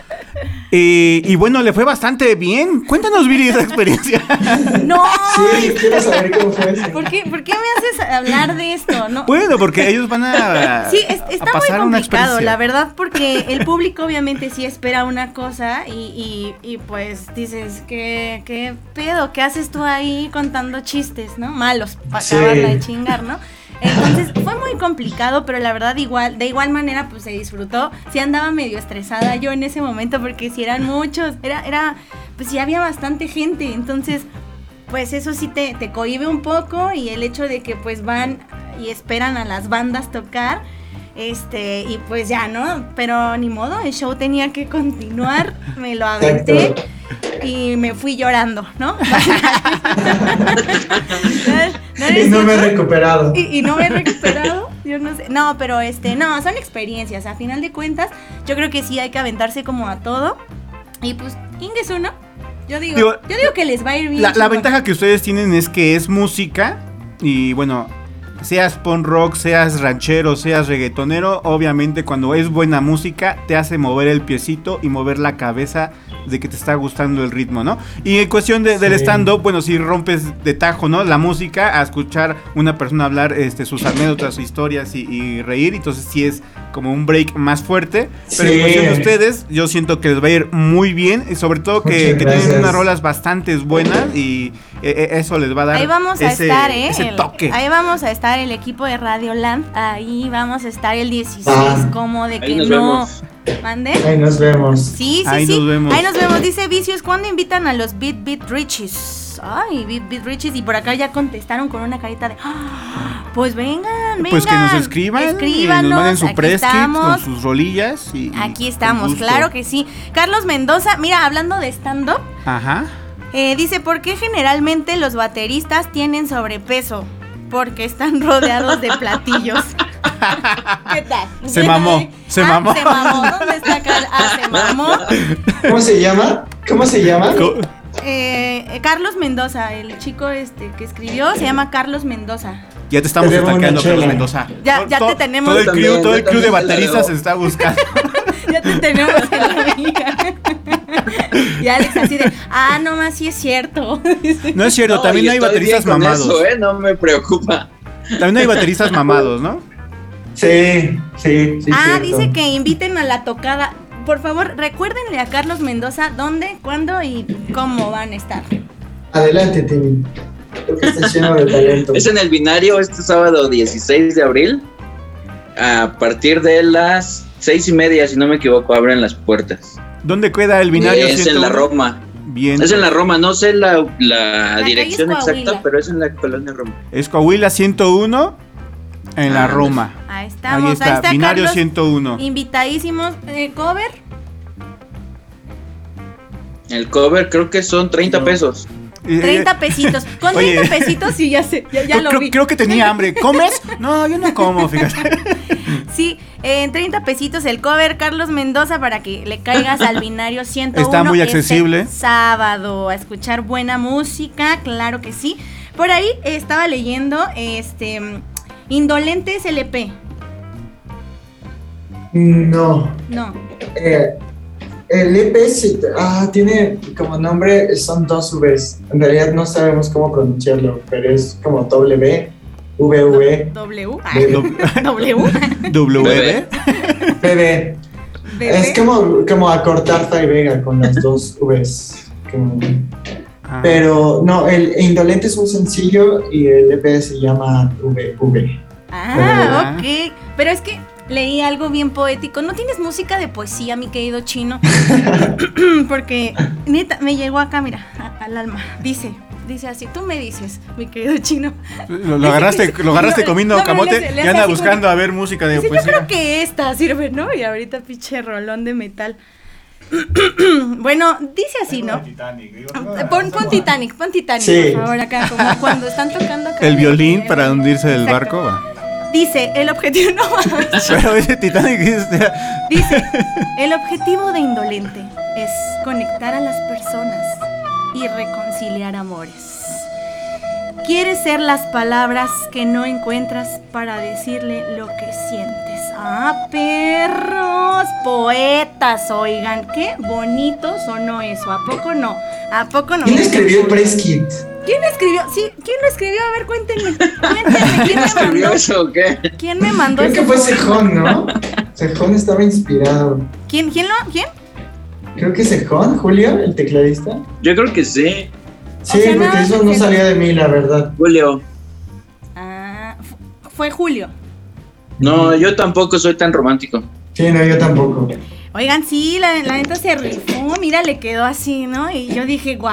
Eh, y bueno, le fue bastante bien. Cuéntanos, Viri, esa experiencia. [laughs] No. Sí, quiero saber cómo fue eso. ¿Por qué, ¿Por qué me haces hablar de esto? No. Bueno, porque ellos van a, [laughs] Sí, es- está muy pasar complicado, la verdad, porque el público obviamente sí espera una cosa y, y- y, pues dices, ¿qué, ¿qué pedo? ¿Qué haces tú ahí contando chistes, no? Malos, para Sí. acabarla de chingar, ¿no? Entonces fue muy complicado, pero la verdad igual, de igual manera pues se disfrutó. Sí andaba medio estresada yo en ese momento porque si eran muchos, era, era, pues sí había bastante gente, entonces pues eso sí te, te cohibe un poco y el hecho de que pues van y esperan a las bandas tocar, este, y pues ya, ¿no? Pero ni modo, el show tenía que continuar, [laughs] me lo aventé y me fui llorando, ¿no? [laughs] ¿No Y no me he recuperado. y, y no me he recuperado, yo no sé. No, pero este, no, son experiencias. A final de cuentas, yo creo que sí hay que aventarse como a todo. Y pues, ingues uno. Yo digo, Digo, yo digo que les va a ir bien. La, ventaja que ustedes tienen es que es música y bueno, seas punk rock, seas ranchero, seas reggaetonero, obviamente cuando es buena música te hace mover el piecito y mover la cabeza de que te está gustando el ritmo, ¿no? Y en cuestión de- del stand-up, bueno, si rompes de tajo, ¿no? La música, a escuchar una persona hablar este, sus anécdotas, historias y, y reír, entonces sí es como un break más fuerte. Pero en cuestión de ustedes, yo siento que les va a ir muy bien y sobre todo que, que tienen unas rolas bastante buenas y eh, eh, eso les va a dar Ahí vamos a ese, estar, ¿eh? ese El- toque. ahí vamos a estar el equipo de Radio Land. Ahí vamos a estar el 16. Ah. como de que no. vemos. ¿Mande? Ahí nos vemos. Sí, sí, Ahí sí. nos vemos. Ahí nos vemos. Dice Vicios, ¿cuándo invitan a los Beat Beat Richies? Ay, Beat Beat Richies. Y por acá ya contestaron con una carita de. "Ah, Pues vengan, vengan. Pues que nos escriban, Escríbanos. nos manden su aquí press kit con sus rolillas. Y, Aquí estamos, claro que sí. Carlos Mendoza, mira, hablando de stand-up, Ajá. eh, dice: ¿Por qué generalmente los bateristas tienen sobrepeso? Porque están rodeados de platillos. [laughs] ¿Qué tal? Se mamó, se Ah, mamó. Se mamó. ¿Dónde está Carlos? Ah, se [laughs] mamó. ¿Cómo se llama? ¿Cómo se llama? Eh, Carlos Mendoza, el chico este que escribió, se llama Carlos Mendoza. Ya te estamos atacando, Carlos. Mendoza. Ya- ya te tenemos. Todo el crew, también, todo el crew de bateristas se está buscando. [laughs] Ya te tenemos en la amiga. [laughs] Y Alex así de, ah, no más, sí es cierto. No es cierto, [laughs] No, también hay bateristas mamados. eso, ¿eh? No me preocupa. También hay bateristas [laughs] mamados, ¿no? Sí, sí, sí. ah, cierto. dice que inviten a la tocada. Por favor, recuérdenle a Carlos Mendoza dónde, cuándo y cómo van a estar. Adelante, Timmy. Creo que estás lleno de talento. Es en el binario este sábado 16 de abril. A partir de las seis y media, si no me equivoco, abren las puertas. ¿Dónde queda el binario? es en la 101? Roma. Bien. Es en la Roma, no sé la, dirección exacta, pero es en la colonia Roma. Es Coahuila 101 en la Ah, Roma. Ahí estamos, Ahí está, binario Carlos. 101. Invitadísimos. Eh, cover, El cover creo que son 30 No. pesos. Eh, 30 pesitos. [laughs] Con Oye. 30 pesitos sí, ya sé, ya, ya creo, lo creo- vi. creo que tenía hambre. [laughs] ¿Comes? No, yo no como, fíjate. [laughs] Sí, en 30 pesitos el cover Carlos Mendoza para que le caigas al binario [laughs] 101. Está muy este accesible. sábado a escuchar buena música, claro que sí. Por ahí estaba leyendo este Indolentes LP. No. No. Eh, el EP ah, tiene como nombre, son dos Vs. En realidad no sabemos cómo pronunciarlo, pero es como W, V, W. B, W. W. [laughs] BB. Es como, como acortar Vega con las dos Vs. Como- Ah. Pero no, el Indolente es un sencillo y el EP se llama VV. Ah, ok. Pero es que leí algo bien poético. ¿No tienes música de poesía, mi querido chino? [laughs] [clears throat] Porque, neta, me llegó acá, mira, al alma. Dice, dice así, tú me dices, mi querido chino. Lo, lo [laughs] agarraste, lo agarraste No, comiendo no, camote y anda buscando como- a ver música de Dice, yo poesía. creo que esta sirve, ¿no? Y ahorita pinche rolón de metal. [clears throat] bueno, dice así, ¿no? Pon, pon Titanic, pon Titanic, Sí. por favor, acá, como cuando están tocando acá. [laughs] El violín para hundirse del Exacto. barco. va. Dice, el objetivo, [laughs] no. Pero ese Titanic Dice, el objetivo de Indolente es conectar a las personas y reconciliar amores. Quieres ser las palabras que no encuentras para decirle lo que sientes. Ah, perros, poetas, oigan, qué bonito sonó eso. ¿A poco no? ¿A poco no? ¿Quién escribió el Press Kit? ¿Quién escribió? Sí, ¿quién lo escribió? A ver, cuéntenme. [laughs] Cuéntenme, ¿quién me ¿Escribió mandó? eso o qué? ¿Quién me mandó Creo que fue? Sejón, ¿no? Sejón estaba inspirado. ¿Quién, quién lo? ¿Quién? Creo que Sejón, Julio, el tecladista. Yo creo que sí, Sí, O sea, porque nada, eso no salía de mí, la verdad. Julio. Ah, fu- fue Julio. No, yo tampoco soy tan romántico. Sí, no, yo tampoco. Oigan, sí, la, la neta se rifó, mira, le quedó así, ¿no? Y yo dije, wow,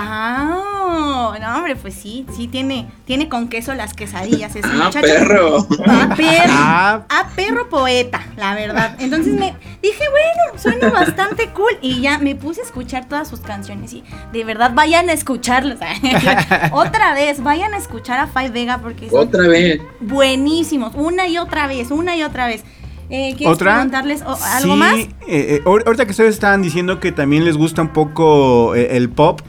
no, hombre, pues sí, sí, tiene, tiene con queso las quesadillas ese Ah, muchacho. perro. Ah, perro. Ah. Ah, perro poeta, la verdad. Entonces me dije, bueno, suena bastante cool. Y ya me puse a escuchar todas sus canciones. Y de verdad, vayan a escucharlas. [laughs] otra vez, vayan a escuchar a Five Vega porque son Otra vez. buenísimos. Una y otra vez, una y otra vez. Eh, ¿Quieres ¿Otra? preguntarles o- algo Sí, más? eh, eh, ahor- ahorita que ustedes estaban diciendo que también les gusta un poco eh, el pop,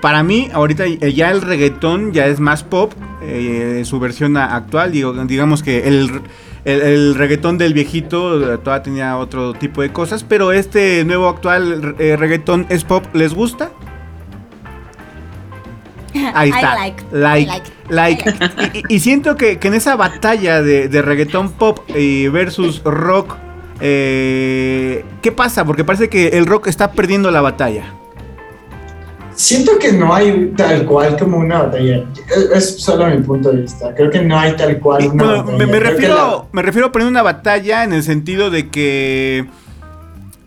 para mí, ahorita ya el reggaetón ya es más pop, eh, su versión actual. Digo, digamos que el, el, el reggaetón del viejito todavía tenía otro tipo de cosas, pero este nuevo actual reggaetón es pop. ¿Les gusta? Ahí I está. like, Like. I like. like. Y, siento que, que en esa batalla de, de reggaetón pop versus rock, eh, ¿qué pasa? Porque parece que el rock está perdiendo la batalla. Siento que no hay tal cual como una batalla. Es, es solo mi punto de vista. Creo que no hay tal cual una bueno, batalla. me, refiero, me refiero a poner una batalla en el sentido de que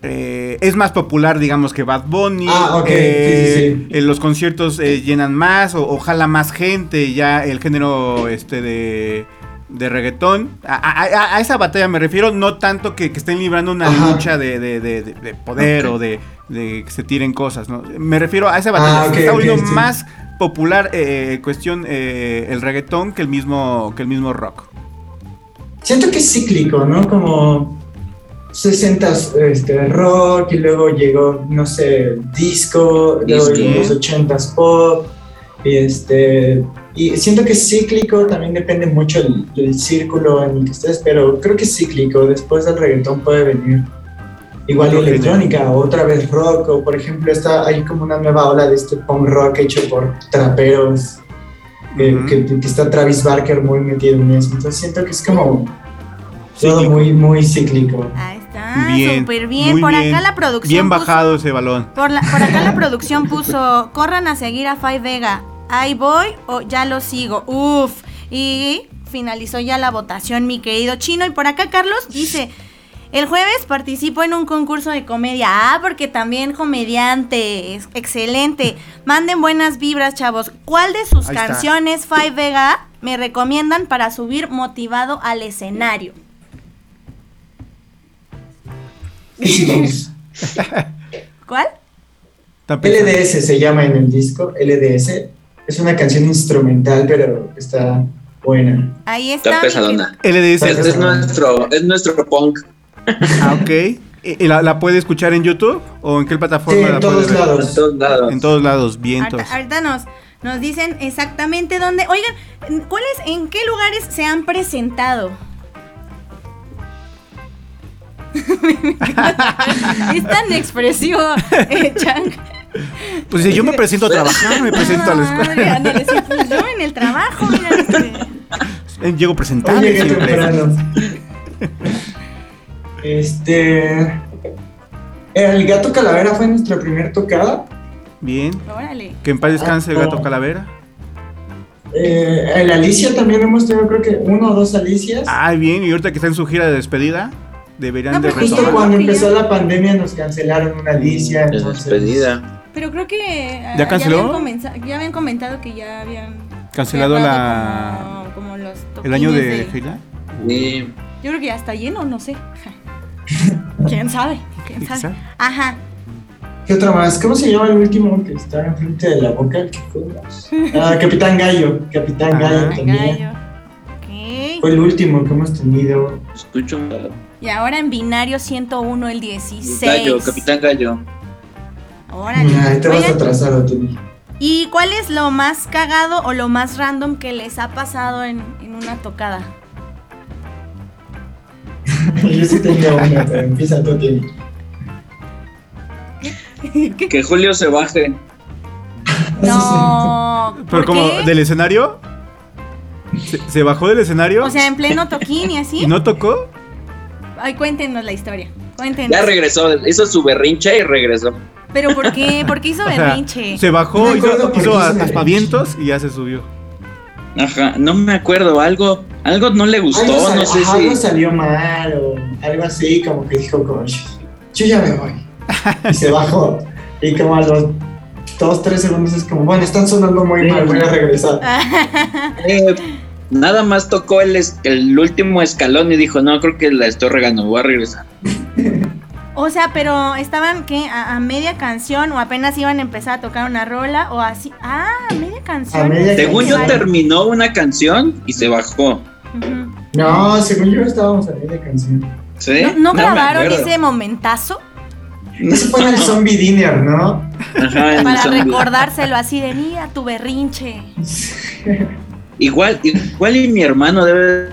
eh, es más popular, digamos, que Bad Bunny. Ah, ok, eh, sí, sí, sí. eh, los conciertos eh, llenan más, o ojalá más gente, ya el género este de, de reggaetón. A, a- a- a esa batalla me refiero, no tanto que, que estén librando una Ajá. lucha de, de- de- de- de poder o de, de que se tiren cosas, ¿no? Me refiero a esa Ah, batalla. ok, se está volviendo sí. más popular cuestión el reggaetón que el mismo que el mismo rock. Siento que es cíclico, ¿no? Como 60 este, rock y luego llegó, no sé, disco, luego los 80s pop. Y, este, y siento que es cíclico, también depende mucho del, del círculo en el que estés, pero creo que es cíclico. Después del reggaetón puede venir igual electrónica, o otra vez rock, o por ejemplo, está, hay como una nueva ola de este punk rock hecho por traperos. que- Ujú. que, que está Travis Barker muy metido en eso. Entonces siento que es como todo muy, muy cíclico. Ahí está, Bien, súper bien. Por bien. acá la producción. Bien puso- bajado ese balón. Por, la- por acá la producción puso, corran a seguir a Five Vega. Ahí voy o ya lo sigo. Uf. Y finalizó ya la votación, mi querido chino. Y por acá Carlos dice, el jueves participo en un concurso de comedia. Ah, porque también comediante. Es excelente. Manden buenas vibras, chavos. ¿Cuál de sus Ahí está. canciones Five Vega me recomiendan para subir motivado al escenario? [laughs] ¿Cuál? LDS se llama en el disco, LDS. Es una canción instrumental, pero está buena. Ahí está. Está pesadona. LDS. Este es nuestro, es nuestro punk. Ah, ok. ¿Y [laughs] y la, la puede escuchar en YouTube o en qué plataforma Sí, la en puede todos ver? lados. En todos lados. En todos lados, vientos. Ahorita, ahorita nos, nos dicen exactamente dónde. Oigan, ¿cuáles, en qué lugares se han presentado? [laughs] es tan expresivo, eh, Chang. Pues si yo me presento a trabajar, me presento a la Ah, escuela. ándale, sí, pues yo en el trabajo, mira. este. Eh, Llego llegué siempre. temprano. Este. El gato calavera fue nuestra primer tocada. Bien. Órale. Que en paz descanse el Ah, gato no. calavera. Eh, el Alicia también hemos tenido, creo que uno o dos Alicias. Ah, bien. Y ahorita que está en su gira de despedida, deberían No, de pero Justo cuando empezó la pandemia nos cancelaron una Alicia. De entonces- despedida. Pero creo que. ¿Ya canceló? habían, comenza- ya habían comentado que ya habían. Cancelado la- Como, como los ¿El año de gira? Sí. Yo creo que ya está lleno, no sé. [laughs] ¿Quién sabe? ¿Quién ¿Quién sabe? Ajá. ¿Qué otra más? ¿Cómo se llama el último que está enfrente de la boca? ¿Qué? Ah, Capitán Gallo. Capitán Ah. Gallo también. gallo. Ok. Fue el último que hemos tenido. Escucho un Y ahora en binario 101 el 16. gallo, Capitán Gallo. Órale. Ay, te vas atrasado tú. ¿Y cuál es lo más cagado o lo más random que les ha pasado en, en una tocada? [laughs] Yo sí tenía una, pero empieza tú, Tini. Que Julio se baje. [laughs] No. Pero ¿por como qué? del escenario. ¿Se, se bajó del escenario? O sea, en pleno toquín y así. ¿Y no tocó? Ay, cuéntenos la historia. Cuéntenos. Ya regresó, hizo su berrinche y regresó. Pero ¿por qué? ¿Por qué hizo [laughs] O sea, berrinche? se bajó, No hizo, hizo aspavientos y ya se subió. Ajá, no me acuerdo, algo, algo no le gustó, algo, no sé ajá, algo si. salió mal o algo así, como que dijo, como, "Sh- yo ya me voy. Y se bajó. Y como a los dos, tres segundos es como, bueno, están sonando muy mal, voy a regresar. [laughs] Eh, nada más tocó el, el último escalón y dijo, no, creo que la estoy regando, voy a regresar. O sea, pero estaban ¿qué? A, a media canción o apenas iban a empezar a tocar una rola o así. Ah, media canción. A media Según yo terminó una canción y se bajó. No, según yo estábamos a media canción. ¿Sí? ¿No, grabaron ese momentazo? No se pone el zombie dinner, ¿no? Ajá, Para recordárselo así de mira tu berrinche. [laughs] Igual, igual y mi hermano debe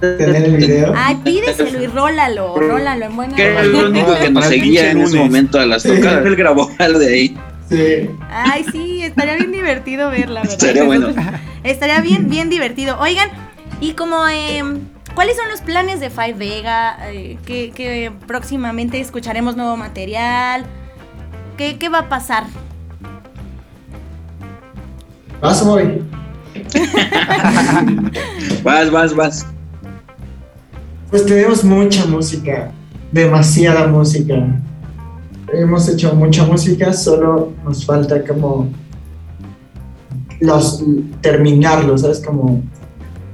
Tener el video. Ay, pídeselo y rólalo, rólalo en buena que era el único que nos seguía en ese momento a las Sí. tocadas. Él grabó algo de ahí. Sí. Ay, sí, estaría bien divertido verla, ¿verdad? Estaría bueno. Estaría bien, bien divertido. Oigan, y como, em, ¿cuáles son los planes de Five Vega? Eh, que, que próximamente escucharemos nuevo material. ¿Qué, qué va a pasar? Vas hoy. [laughs] Vas, vas, vas. Pues tenemos mucha música, demasiada música. Hemos hecho mucha música, solo nos falta como los terminarlo, ¿sabes? Como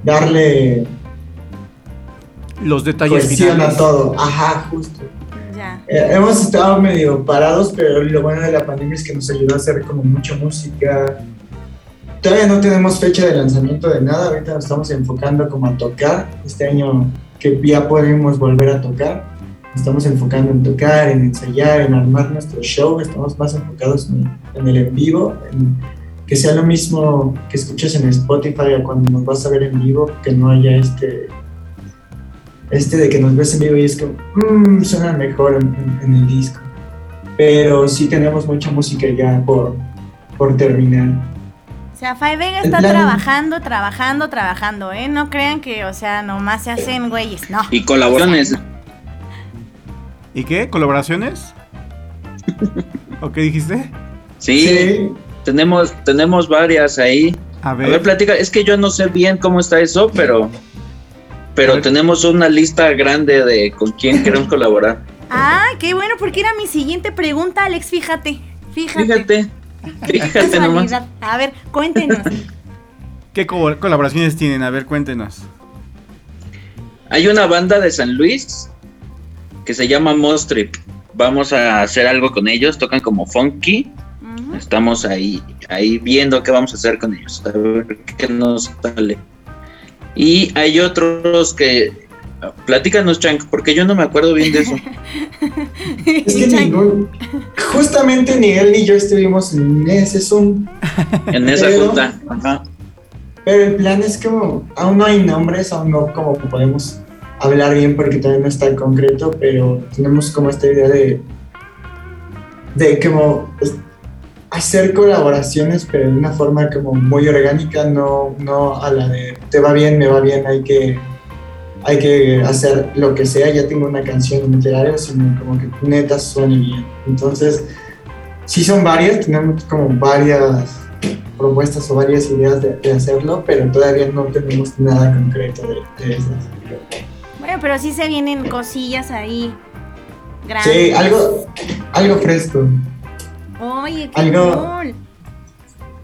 darle Los detalles cohesión a finales. todo. Ajá, justo. Ya. Eh, hemos estado medio parados, pero lo bueno de la pandemia es que nos ayudó a hacer como mucha música. Todavía no tenemos fecha de lanzamiento de nada, ahorita nos estamos enfocando como a tocar. Este año que ya podemos volver a tocar, estamos enfocando en tocar, en ensayar, en armar nuestro show, estamos más enfocados en, el en vivo, que sea lo mismo que escuches en Spotify o cuando nos vas a ver en vivo, que no haya este este de que nos ves en vivo y es como, mmm, suena mejor en, en- en el disco. Pero sí tenemos mucha música ya por, por terminar. O sea, Five Vega El está trabajando, trabajando, trabajando, ¿eh? No crean que, o sea, nomás se hacen güeyes, no. Y colaboraciones. ¿Y qué? ¿Colaboraciones? [laughs] ¿O qué dijiste? Sí, tenemos, tenemos varias ahí. A A ver. ver, platica. Es que yo no sé bien cómo está eso, pero, pero ver. tenemos una lista grande de con quién [laughs] queremos colaborar. Ay, qué bueno, porque era mi siguiente pregunta, Alex, fíjate. Fíjate. Fíjate, [laughs] fíjate nomás. A ver, cuéntenos. ¿Qué co- colaboraciones tienen? A ver, cuéntenos. Hay una banda de San Luis que se llama Mostrip. Vamos a hacer algo con ellos, tocan como funky. Estamos ahí, ahí viendo qué vamos a hacer con ellos, a ver qué nos sale. Y hay otros que platícanos, Chank, porque yo no me acuerdo bien de eso. [laughs] Es que ningún, justamente ni él ni yo estuvimos en ese Zoom. En esa Pero- junta. Ajá. Pero el plan es como, aún no hay nombres, aún no como podemos hablar bien porque todavía no está en concreto, pero tenemos como esta idea de, de como pues, hacer colaboraciones, pero de una forma como muy orgánica, no, no a la de te va bien, me va bien, hay que, hay que hacer lo que sea, ya tengo una canción literaria, sino como que neta suene bien. Entonces, sí son varias, tenemos como varias propuestas o varias ideas de, de hacerlo, pero todavía no tenemos nada concreto de, de esas. Bueno, pero sí se vienen cosillas ahí. Grandes. Sí, algo, algo fresco. Oye, qué algo- cool.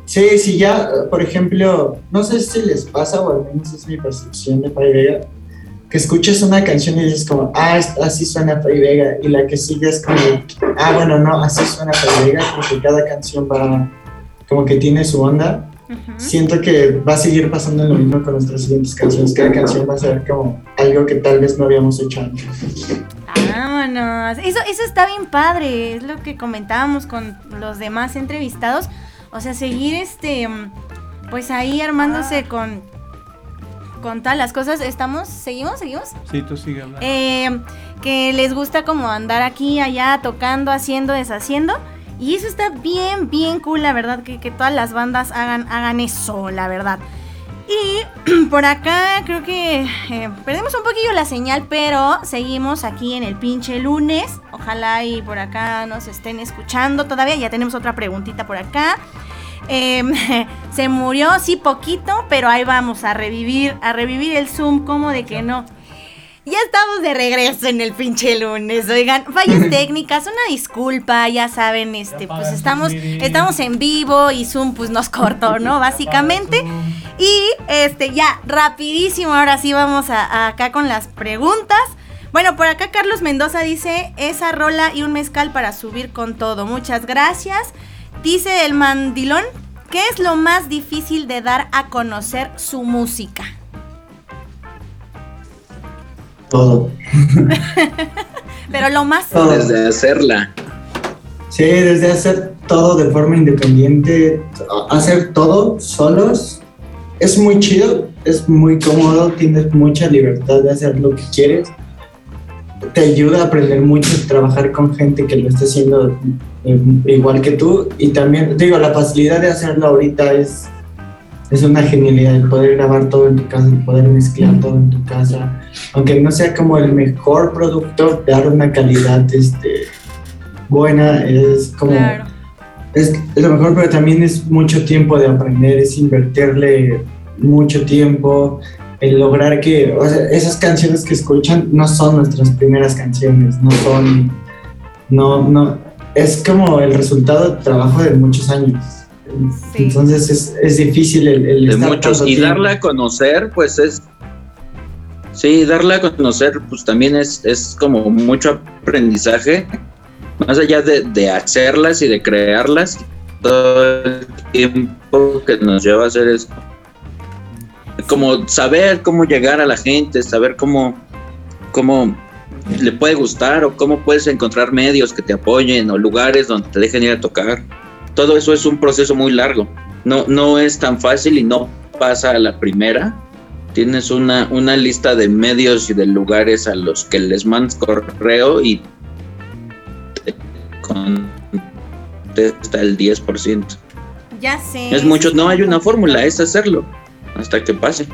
Sí, sí, ya, por ejemplo, no sé si les pasa, o al menos es mi percepción de Vega, que escuchas una canción y dices como, ah, así suena Fay Vega, y la que sigue es como, ah, bueno, no, así suena Fay Vega, como que cada canción va, como que tiene su onda. Ujú. Siento que va a seguir pasando lo mismo con nuestras siguientes canciones, cada canción va a ser como algo que tal vez no habíamos hecho antes. Vámonos. Eso, eso está bien padre. Es lo que comentábamos con los demás entrevistados. O sea, seguir este. Pues ahí armándose con. Con todas las cosas. ¿Estamos? ¿Seguimos? ¿Seguimos? Sí, tú sigue hablando. Eh, que les gusta como andar aquí, allá, tocando, haciendo, deshaciendo. Y eso está bien, bien cool, la verdad, que, que todas las bandas hagan, hagan eso, la verdad. Y [clears throat] por acá creo que eh, perdimos un poquillo la señal, pero seguimos aquí en el pinche lunes. Ojalá y por acá nos estén escuchando todavía. Ya tenemos otra preguntita por acá. Em, [laughs] se murió, sí, poquito, pero ahí vamos a revivir, a revivir el Zoom, como de que no. Ya estamos de regreso en el pinche lunes, oigan, fallas [clears throat] técnicas, una disculpa, ya saben, este, pues estamos, estamos en vivo y Zoom pues nos cortó, ¿no? [laughs] Básicamente. Y este, ya, rapidísimo, ahora sí vamos a, a acá con las preguntas. Bueno, por acá Carlos Mendoza dice, esa rola y un mezcal para subir con todo. Muchas gracias. Dice el mandilón, ¿qué es lo más difícil de dar a conocer su música? Todo. [laughs] Pero lo más... Todo. Desde hacerla. Sí, desde hacer todo de forma independiente, hacer todo solos, es muy chido, es muy cómodo, tienes mucha libertad de hacer lo que quieres. Te ayuda a aprender mucho, trabajar con gente que lo está haciendo eh, igual que tú. Y también, digo, la facilidad de hacerlo ahorita es, es una genialidad, el poder grabar todo en tu casa, el poder mezclar todo en tu casa. Aunque no sea como el mejor producto, dar una calidad este, buena es como Claro. es, es lo mejor, pero también es mucho tiempo de aprender, es invertirle mucho tiempo en lograr que o sea, esas canciones que escuchan no son nuestras primeras canciones, no son, no, no, es como el resultado de trabajo de muchos años. Sí. Entonces es, es difícil el, el de estar muchos y tiempo. darla a conocer pues es sí darla a conocer pues también es, es como mucho aprendizaje más allá de, de hacerlas y de crearlas todo el tiempo que nos lleva a hacer eso como saber cómo llegar a la gente saber cómo cómo le puede gustar o cómo puedes encontrar medios que te apoyen o lugares donde te dejen ir a tocar todo eso es un proceso muy largo no, no es tan fácil y no pasa a la primera. Tienes una, una lista de medios y de lugares a los que les mandas correo y te contesta el 10%. Ya sé. Es mucho, no hay una fórmula, es hacerlo hasta que pase.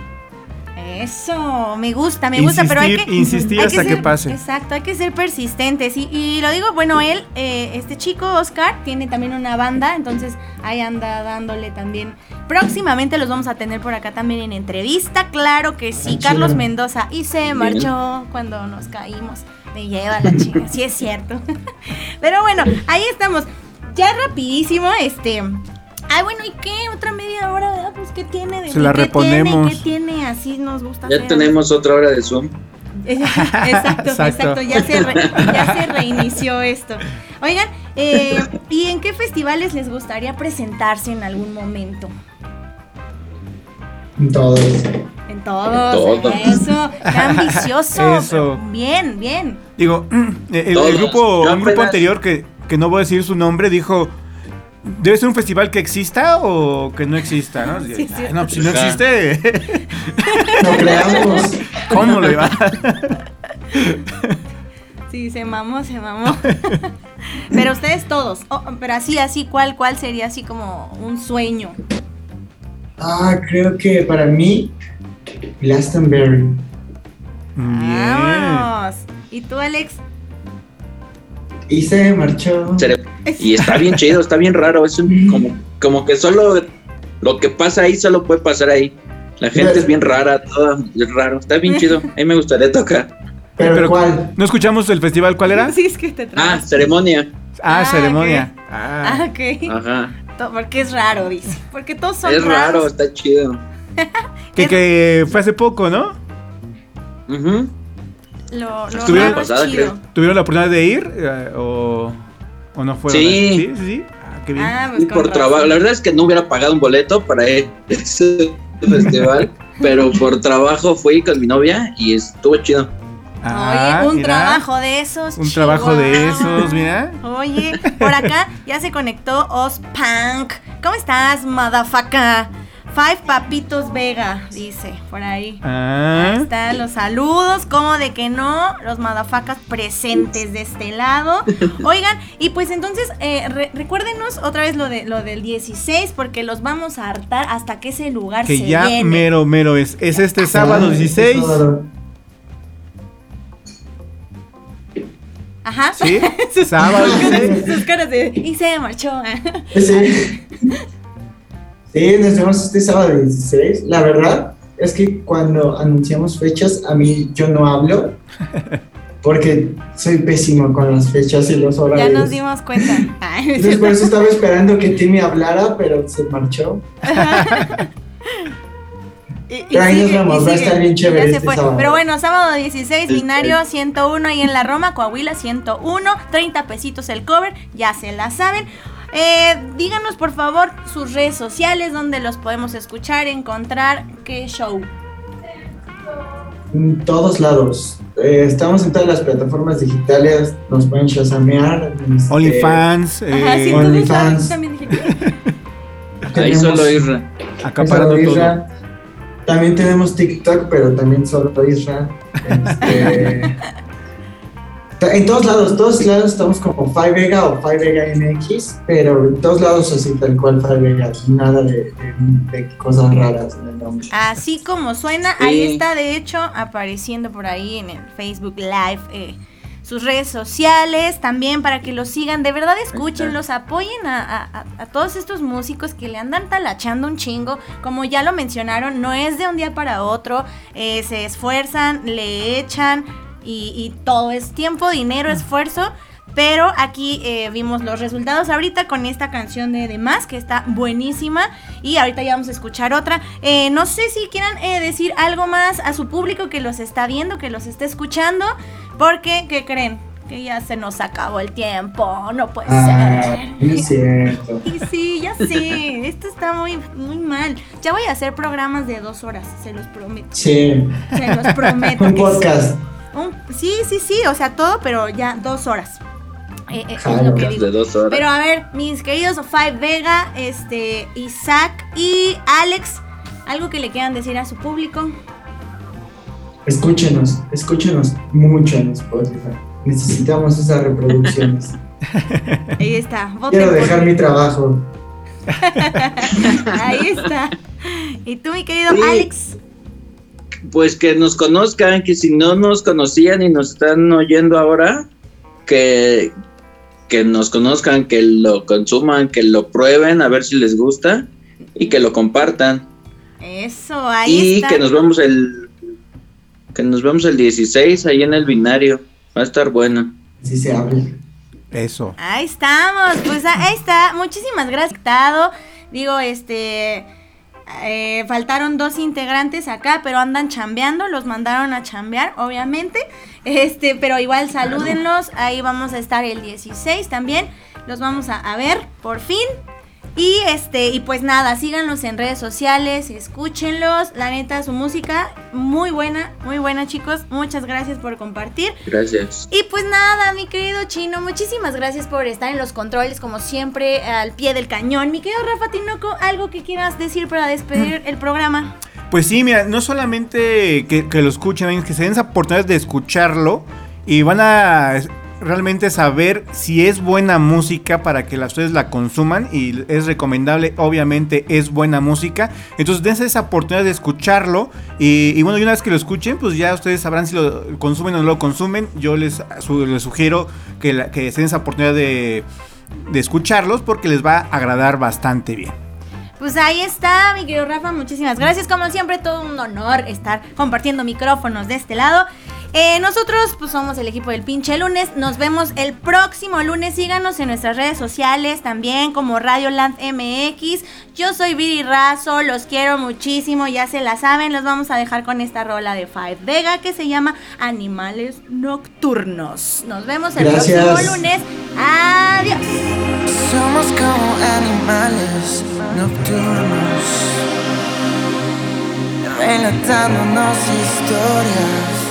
Eso, me gusta, me gusta, pero hay que insistir hay hasta que ser- pase. Exacto, hay que ser persistentes. Y, y lo digo, bueno, él, eh, este chico Oscar, tiene también una banda, entonces ahí anda dándole también. Próximamente los vamos a tener por acá también en entrevista, claro que sí. Carlos Mendoza, y se marchó cuando nos caímos. Me lleva la chica, sí es cierto. [laughs] Pero bueno, ahí estamos. Ya rapidísimo, este. Ay, bueno, ¿y qué? Otra media hora, ¿verdad? Pues, ¿qué tiene? de- Se la ¿qué reponemos. Tiene, ¿Qué tiene? Así nos gusta Ya hacer. tenemos otra hora de Zoom. [laughs] Exacto, Exacto. exacto, Ya, se re- ya se [laughs] reinició esto. Oigan, eh, ¿y en qué festivales les gustaría presentarse en algún momento? Todos. En todos. En todos. Eso, qué [laughs] ambicioso. Eso. Bien, bien. Digo, el, [clears throat] el Todos. grupo, un grupo anterior que, que no voy a decir su nombre dijo, ¿debe ser un festival que exista o que no exista? ¿no? Sí, sí. Ay, no, pues, si no existe, [laughs] Lo creamos. ¿cómo lo iba? Sí, se mamó, se mamó. pero ustedes todos. Oh, pero así, así, ¿cuál, ¿cuál sería así como un sueño? Ah, creo que para mí, Glastonbury. Bien. Vamos. ¿Y tú, Alex? Y se marchó. Y está bien chido, está bien raro. Es un- como, como que solo lo que pasa ahí solo puede pasar ahí. La gente es bien rara, todo es raro. Está bien chido. A mí me gustaría tocar. ¿Pero, Pero- cuál? ¿No escuchamos el festival? ¿Cuál era? Sí, es que te Ah, trabas. ceremonia. Ah, Ah, ceremonia. Ah, Ah. ok. Ajá. Porque es raro, dice. Porque todos son Es raro, raros. está chido. Que, [laughs] que fue hace poco, ¿no? Ujú. Lo, lo es Pasada, chido. creo. ¿Tuvieron la oportunidad de ir eh, o, o no fueron? Sí. Sí, sí, sí. Ah, qué bien. Ah, pues por trabajo, la verdad es que no hubiera pagado un boleto para ese [laughs] festival, pero por trabajo fui con mi novia y estuvo chido. Ah, Oye, un mira. trabajo de esos. Un trabajo de Chihuahua. esos, mira. Oye, por acá ya se conectó Ospunk. ¿Cómo estás, motherfucker? Five Papitos Vega, dice por ahí. Ahí Ah. están los saludos, como de que no, los madafacas presentes de este lado. [laughs] Oigan, y pues entonces eh, re- recuérdenos otra vez lo de lo del 16, porque los vamos a hartar hasta que ese lugar Que se ya llene. mero, mero es. Es este sábado Ah, 16. sábado. Ajá. ¿Sí? [laughs] sábado 16. Sus caras de. Y se marchó. Sí. [laughs] Sí, nos vemos este sábado 16. La verdad es que cuando anunciamos fechas, a mí yo no hablo [laughs] porque soy pésimo con las fechas y los Ya horarios. nos dimos cuenta. Ay, Entonces por eso estaba esperando que Timmy hablara, pero se marchó. [laughs] Y- y Pero ahí nos sigue, va a estar bien chévere Ya este. Pero bueno, sábado 16, Sí. binario 101 ahí en la Roma, Coahuila 101, 30 pesitos el cover, ya se la saben. Eh, díganos por favor sus redes sociales donde los podemos escuchar, encontrar, qué show. En todos lados. eh, estamos en todas las plataformas digitales, nos pueden chasamear. este, OnlyFans, eh, tú OnlyFans. [laughs] Ahí solo Isra. acaparando Solo todo. También tenemos TikTok, pero también solo Isra. Este, [laughs] en todos lados, todos lados estamos como Five Vega o Five Vega MX, pero en todos lados así tal cual Five Vega, nada de, de- de cosas raras en el nombre. Así como suena, Sí. ahí está de hecho apareciendo por ahí en el Facebook Live. eh, sus redes sociales también para que los sigan, de verdad escúchenlos, apoyen a, a- a- a todos estos músicos que le andan talachando un chingo, como ya lo mencionaron, no es de un día para otro, eh, se esfuerzan, le echan y, y todo es tiempo, dinero, esfuerzo. Pero aquí eh, vimos los resultados ahorita con esta canción de The Más, que está buenísima. Y ahorita ya vamos a escuchar otra. Eh, no sé si quieran eh, decir algo más a su público que los está viendo, que los está escuchando. Porque, ¿qué creen? Que ya se nos acabó el tiempo. No puede Ah, ser. no es cierto. [laughs] Y sí, ya sé. Esto está muy, muy mal. Ya voy a hacer programas de dos horas, se los prometo. Sí, Se los prometo. [laughs] un sí. Un- sí, sí, sí, o sea, todo, pero ya dos horas. Eh, eh, es Jalo. lo que digo. De dos horas. Pero a ver, mis queridos Five Vega, este, Isaac y Alex, algo que le quieran decir a su público. Escúchenos, escúchenos mucho en Spotify. Necesitamos esas reproducciones. [laughs] Ahí está, voten Quiero dejar mi trabajo. [laughs] Ahí está. [laughs] Y tú, mi querido Sí. Alex. Pues que nos conozcan, que si no nos conocían y nos están oyendo ahora, que, que nos conozcan, que lo consuman, que lo prueben a ver si les gusta y que lo compartan. Eso, ahí y está. que nos vemos el que nos vemos el 16 ahí en el binario. Va a estar bueno. Así se habla. Eso. Ahí estamos, pues ahí está. Muchísimas gracias, Tado. Digo, este. Eh, faltaron dos integrantes acá, pero andan chambeando, los mandaron a chambear, obviamente. Este, pero igual salúdenlos. Ahí vamos a estar el 16 también. Los vamos a, a ver, por fin. Y este, y pues nada, síganlos en redes sociales, escúchenlos. La neta, su música, muy buena, muy buena, chicos. Muchas gracias por compartir. Gracias. Y pues nada, mi querido chino, muchísimas gracias por estar en los controles, como siempre, al pie del cañón. Mi querido Rafa Tinoco, algo que quieras decir para despedir el programa. Pues sí, mira, no solamente que, que lo escuchen, es que se den esa oportunidad de escucharlo y van a realmente saber si es buena música para que las ustedes la consuman y es recomendable, obviamente es buena música. Entonces dense esa oportunidad de escucharlo y, bueno, y una vez que lo escuchen, pues ya ustedes sabrán si lo consumen o no lo consumen. Yo les, les sugiero que, la- que den esa oportunidad de, de escucharlos porque les va a agradar bastante bien. Pues ahí está, mi querido Rafa, muchísimas gracias. Como siempre, todo un honor estar compartiendo micrófonos de este lado. Eh, nosotros, pues somos el equipo del pinche lunes. Nos vemos el próximo lunes. Síganos en nuestras redes sociales también, como Radioland MX. Yo soy Viri Razo, los quiero muchísimo, ya se la saben. Los vamos a dejar con esta rola de Five Vega que se llama Animales Nocturnos. Nos vemos el Gracias. próximo lunes. Adiós. Somos como animales nocturnos, relatándonos historias,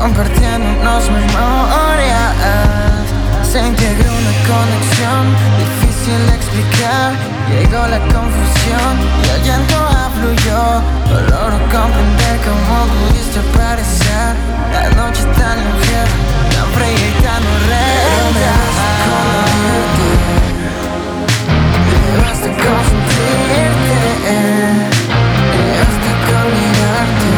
compartiéndonos memorias. Se integró una conexión difícil de explicar. Llegó la confusión y el llanto afluyó. Logro comprender cómo pudiste aparecer. La noche tan ligera, tan fría y tan horrenda. Me basta con sentirte, me basta con mirarte,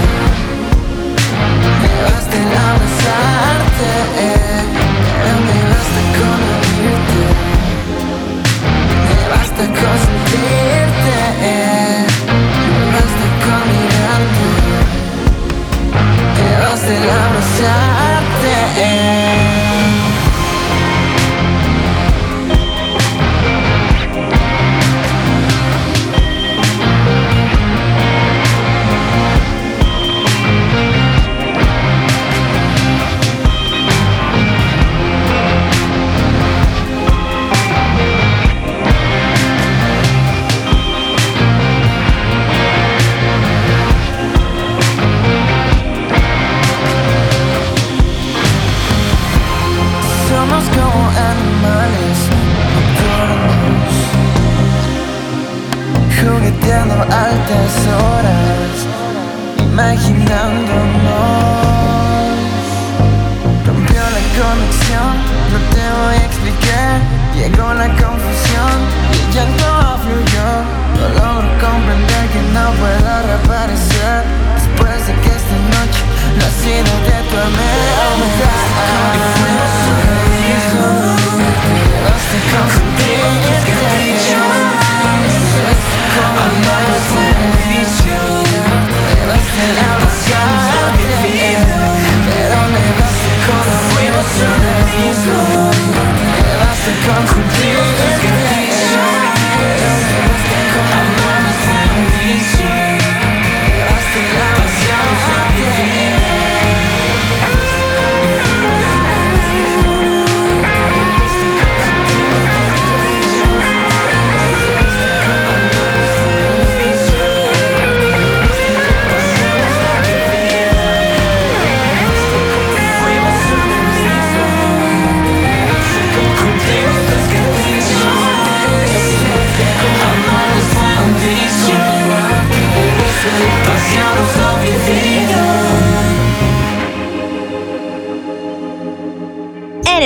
me basta el abrazarte, like you know.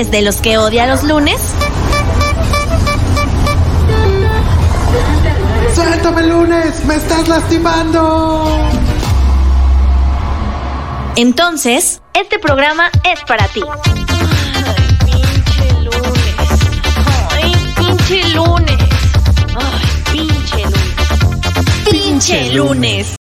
¿Eres de los que odia los lunes? ¡Suéltame lunes! ¡Me estás lastimando! Entonces, este programa es para ti. Pinche lunes. Ay, pinche lunes. Ay, pinche lunes. Pinche lunes.